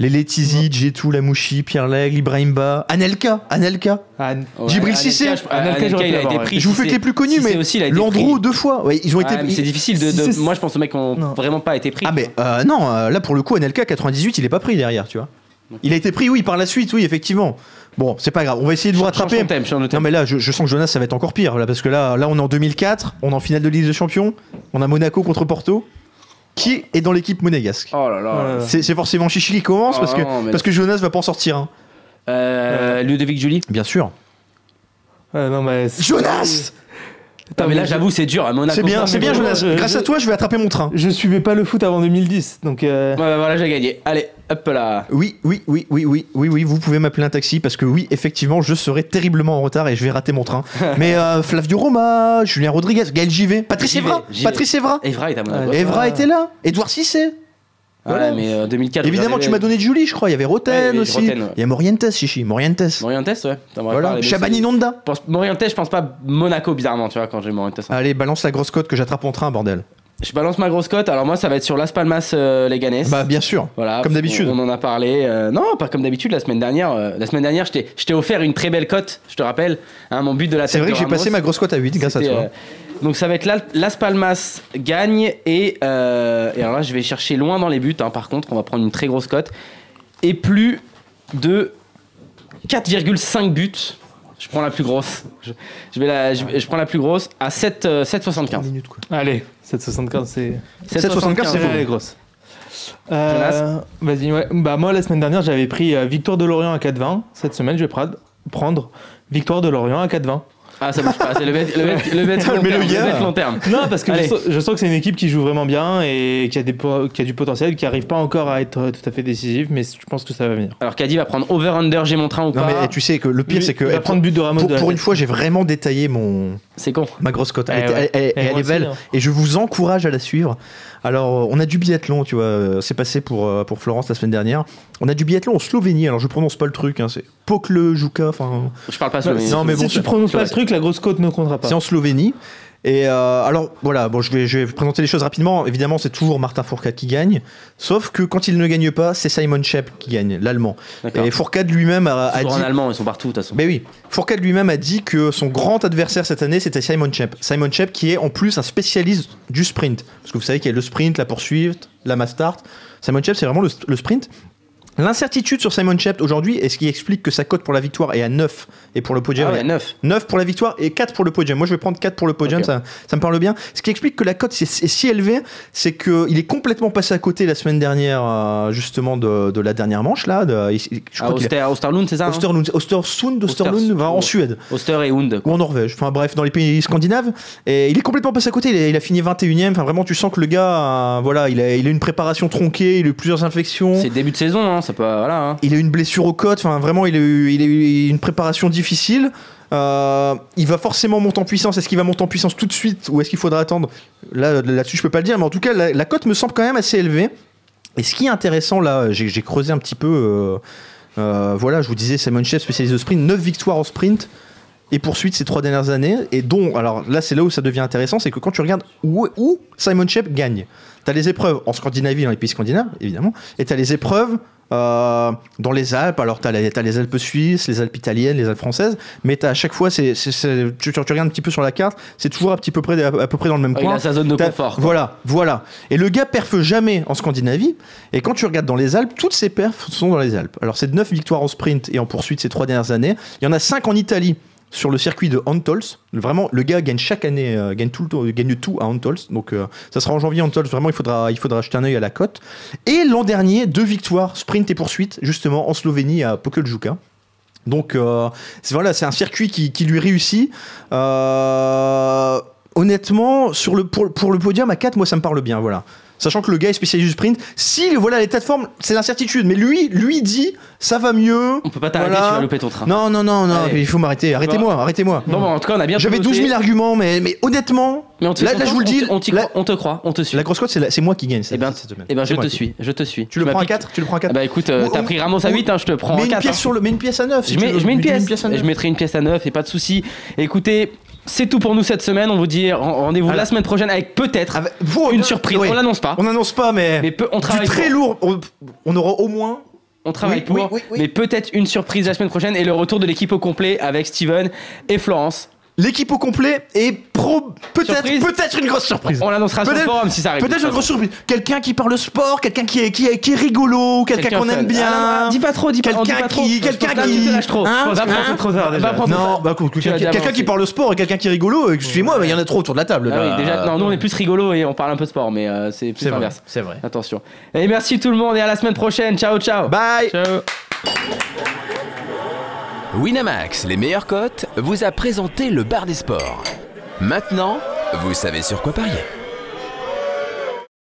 Les Letizy, Djetou, Lamouchi, Pierre Lègle, Ibrahim Ba, Anelka, Anelka. Ouais, Djibril Anelka, Cissé. je- Anelka, Anelka, j'aurais pu il a été pris. Je vous fais que les plus connus mais aussi, Landreau deux fois. Ouais, ils ont été Ah, mais c'est difficile de, Moi, je pense aux mecs qui ont Non. vraiment pas été pris. Ah mais euh, non, euh, là pour le coup Anelka 98, il est pas pris derrière, tu vois. Il a été pris oui par la suite, oui effectivement. Bon, c'est pas grave, on va essayer de vous rattraper. thème, Non mais là, je, je sens que Jonas, ça va être encore pire là, parce que là, là, on est en 2004, on est en finale de Ligue des Champions, on a Monaco contre Porto. Qui est dans l'équipe monégasque Oh là là. C'est c'est forcément Chichi qui commence Oh parce que non, parce que Jonas va pas en sortir. un. Euh, Ludovic Julie. Bien sûr. ah, non, mais... Jonas Non, mais là, j'avoue, c'est dur. C'est bien, c'est bien Jonas. je- Grâce à toi, je vais attraper mon train. Je suivais pas le foot avant 2010, donc... euh, Ouais, bah, voilà, j'ai gagné. Allez, hop là. Oui, oui, oui, oui, oui, oui, oui, vous pouvez m'appeler un taxi parce que oui, effectivement, je serai terriblement en retard et je vais rater mon train. Mais euh, Flavio Roma, Julien Rodriguez, Gaël Givet, Patrice J'y vais, Evra, j'y vais. Patrice Evra, Evra est à. Ouais. Evra Ah. était là, Edouard Cissé. Voilà. Ouais, mais euh, 2004. Évidemment, tu m'as donné Julie, je crois. Il y avait Ouais, Roten il y avait aussi. Roten, ouais. Il y a Morientes, Chichi. Morientes. Morientes, ouais. T'en Voilà. parlé, mais Chabani c'est- Nonda. Je pense- Morientes, je pense pas Monaco, bizarrement, tu vois, quand j'ai Morientes. Allez, balance la grosse cote que j'attrape mon train, bordel. Je balance ma grosse cote. Alors, moi, ça va être sur Las Palmas euh, Leganés. Bah, bien sûr. Voilà, Comme d'habitude. On, on en a parlé. euh, non, pas comme d'habitude. La semaine dernière, euh, la semaine dernière, je t'ai je t'ai offert une très belle cote. Je te rappelle, hein, mon but de la C'est tête vrai de que j'ai Ramos, passé ma grosse cote à 8 grâce à c'était, toi. euh, donc ça va être La- Las Palmas gagne et, euh, et alors là je vais chercher loin dans les buts. hein, par contre, on va prendre une très grosse cote et plus de 4,5 buts. Je prends la plus grosse. Je, je vais la, je, je prends la plus grosse à 7, euh, 7,75. minutes, quoi. Allez, 775, c'est... 7,75, c'est grosse. Euh, Vas-y, ouais. Bah, moi, la semaine dernière, j'avais pris euh, Victoire de Lorient à 4,20. Cette semaine, je vais prendre, prendre Victoire de Lorient à 4,20. Ah ça bouge pas, c'est le bet, le bet, le bet long, terme, gars. le bet long terme. Non, parce que je sens, je sens que c'est une équipe qui joue vraiment bien et qui a, des, po- qui a du potentiel, qui arrive pas encore à être tout à fait décisive, mais je pense que ça va venir. Alors Caddy va prendre over-under, j'ai mon train ou Non, pas mais tu sais que le pire, c'est que. il va eh, prendre but de Ramos pour, de pour une fois, j'ai vraiment détaillé mon, C'est con. ma grosse cote. Elle, Eh était- ouais. elle- elle- Et elle moi est belle aussi, hein. et je vous encourage à la suivre. Alors, euh, on a du biathlon, tu vois, euh, c'est passé pour, euh, pour Florence la semaine dernière. On a du biathlon en Slovénie, alors je prononce pas le truc, hein, c'est Pokle Juka, enfin, Je parle pas slovénien. non, mais si bon, tu c'est- prononces pas le truc, la grosse côte ne comptera pas. c'est en Slovénie. Et euh, alors voilà, bon, je vais, je vais présenter les choses rapidement. Évidemment, c'est toujours Martin Fourcade qui gagne, sauf que quand il ne gagne pas, c'est Simon Shep qui gagne, l'allemand. Et Fourcade lui-même a, dit en allemand, ils sont partout de toute façon. Mais oui, Fourcade lui-même a dit que son grand adversaire cette année, c'était Simon Chep. Simon Chep qui est en plus un spécialiste du sprint. Parce que vous savez qu'il y a le sprint, la poursuite, la mass start. Simon Chep, c'est vraiment le, le sprint. L'incertitude sur Simon Shept aujourd'hui est ce qui explique que sa cote pour la victoire est à 9 et pour le podium Ah ouais, est- 9. 9 pour la victoire et 4 pour le podium. Moi, je vais prendre 4 pour le podium, ça, ça me parle bien. Ce qui explique que la cote est, est si élevée, c'est qu'il est complètement passé à côté la semaine dernière, euh, justement, de, de la dernière manche, là. De, je Ah, crois Osterlund, c'est ça hein? Osterlund, Ostersund, Osterlund, en Suède. Oster et Hund. Ou en Norvège, enfin bref, dans les pays scandinaves. Et il est complètement passé à côté, il a, il a fini 21ème. Enfin, vraiment, tu sens que le gars, euh, voilà, il a, il a une préparation tronquée, il a eu plusieurs infections. C'est début de saison, hein, hein. Il a eu une blessure au côte, enfin vraiment, il a eu, a eu une préparation difficile. Euh, il va forcément monter en puissance. Est-ce qu'il va monter en puissance tout de suite ou est-ce qu'il faudra attendre? Là, là-dessus, je peux pas le dire, mais en tout cas, la, cote me semble quand même assez élevée. Et ce qui est intéressant là, j'ai creusé un petit peu. euh, euh, voilà, je vous disais, Simon Chef, spécialiste de sprint, 9 victoires en sprint et poursuite ces trois dernières années. Et dont, alors là, c'est là où ça devient intéressant, c'est que quand tu regardes où, où Simon Shep gagne, tu as les épreuves en Scandinavie, dans les pays scandinaves, évidemment, et tu as les épreuves euh, dans les Alpes. Alors, tu as, les Alpes suisses, les Alpes italiennes, les Alpes françaises, mais t'as à chaque fois, c'est, tu, tu regardes un petit peu sur la carte, c'est toujours à, petit peu près, à, peu près dans le même Ah, il coin. a sa zone de confort. quoi. Voilà, voilà. Et le gars perfe jamais en Scandinavie. Et quand tu regardes dans les Alpes, toutes ses perfs sont dans les Alpes. Alors, c'est 9 victoires en sprint et en poursuite ces trois dernières années. Il y en a 5 en Italie sur le circuit de Antols. Vraiment, le gars gagne chaque année, euh, gagne, tout le gagne tout à Antols. Donc, euh, ça sera en janvier Antols. Vraiment, il faudra, il faudra jeter un œil à la cote. Et l'an dernier, deux victoires sprint et poursuite, justement en Slovénie à Pokeljuka. Donc euh, voilà, c'est un circuit qui, lui réussit. Honnêtement, sur le, pour, pour le podium à 4, moi ça me parle bien. Voilà. Sachant que le gars est spécialisé du sprint. Si voilà l'état de forme, c'est l'incertitude. Mais lui, lui dit, ça va mieux. On peut pas t'arrêter, Voilà. tu vas louper ton train. Non, non, non, non, Allez. il faut m'arrêter. Arrêtez-moi, arrêtez-moi. Bon, bon, en tout cas, on a bien J'avais piloté. 12 000 arguments, mais, mais honnêtement, Mais on te là, là, je vous le dis, on, la, on te croit, on te suit. la grosse cote, c'est moi qui gagne cette, Eh ben, semaine. Eh ben, je te suis, je te suis. Tu le prends à m'appliques. 4 Tu le prends à 4 Ah Bah écoute, euh, t'as pris Ramos à ou- 8, hein, je te prends mets à une 4. pièce sur le, mets une pièce à 9. Je mets, une pièce, à je 9. mettrai une pièce à 9 et pas de souci. Écoutez, c'est tout pour nous cette semaine. On vous dit ren- rendez-vous la semaine prochaine avec peut-être Avec- une surprise. On l'annonce pas. On n'annonce pas, mais, Mais peu- on du travaille très pour. lourd. On, on aura au moins. On travaille Oui, pour, oui, oui, oui. mais peut-être une surprise la semaine prochaine et le retour de l'équipe au complet avec Steven et Florence. L'équipe au complet et pro peut-être peut-être une grosse surprise. On l'annoncera sur le forum si ça arrive. Peut-être une grosse surprise. Quelqu'un qui parle sport, quelqu'un qui est, qui est, qui est rigolo, quelqu'un qu'on aime bien. Ah, non, dis pas trop, dis pas, Quelqu'un qui- quelqu'un qui- te trop. Hein Va prendre Hein trop tard déjà. Non, bah, quelqu'un qui parle sport et quelqu'un qui est rigolo, excusez-moi, mais il y en a trop autour de la table. Ah là. oui, déjà, non, nous on est plus rigolo et on parle un peu de sport, mais euh, c'est plus c'est vrai. Attention. Et merci tout le monde et à la semaine prochaine. Ciao, ciao. Bye. Ciao. Winamax, les meilleures cotes, vous a présenté le bar des sports. Maintenant, vous savez sur quoi parier.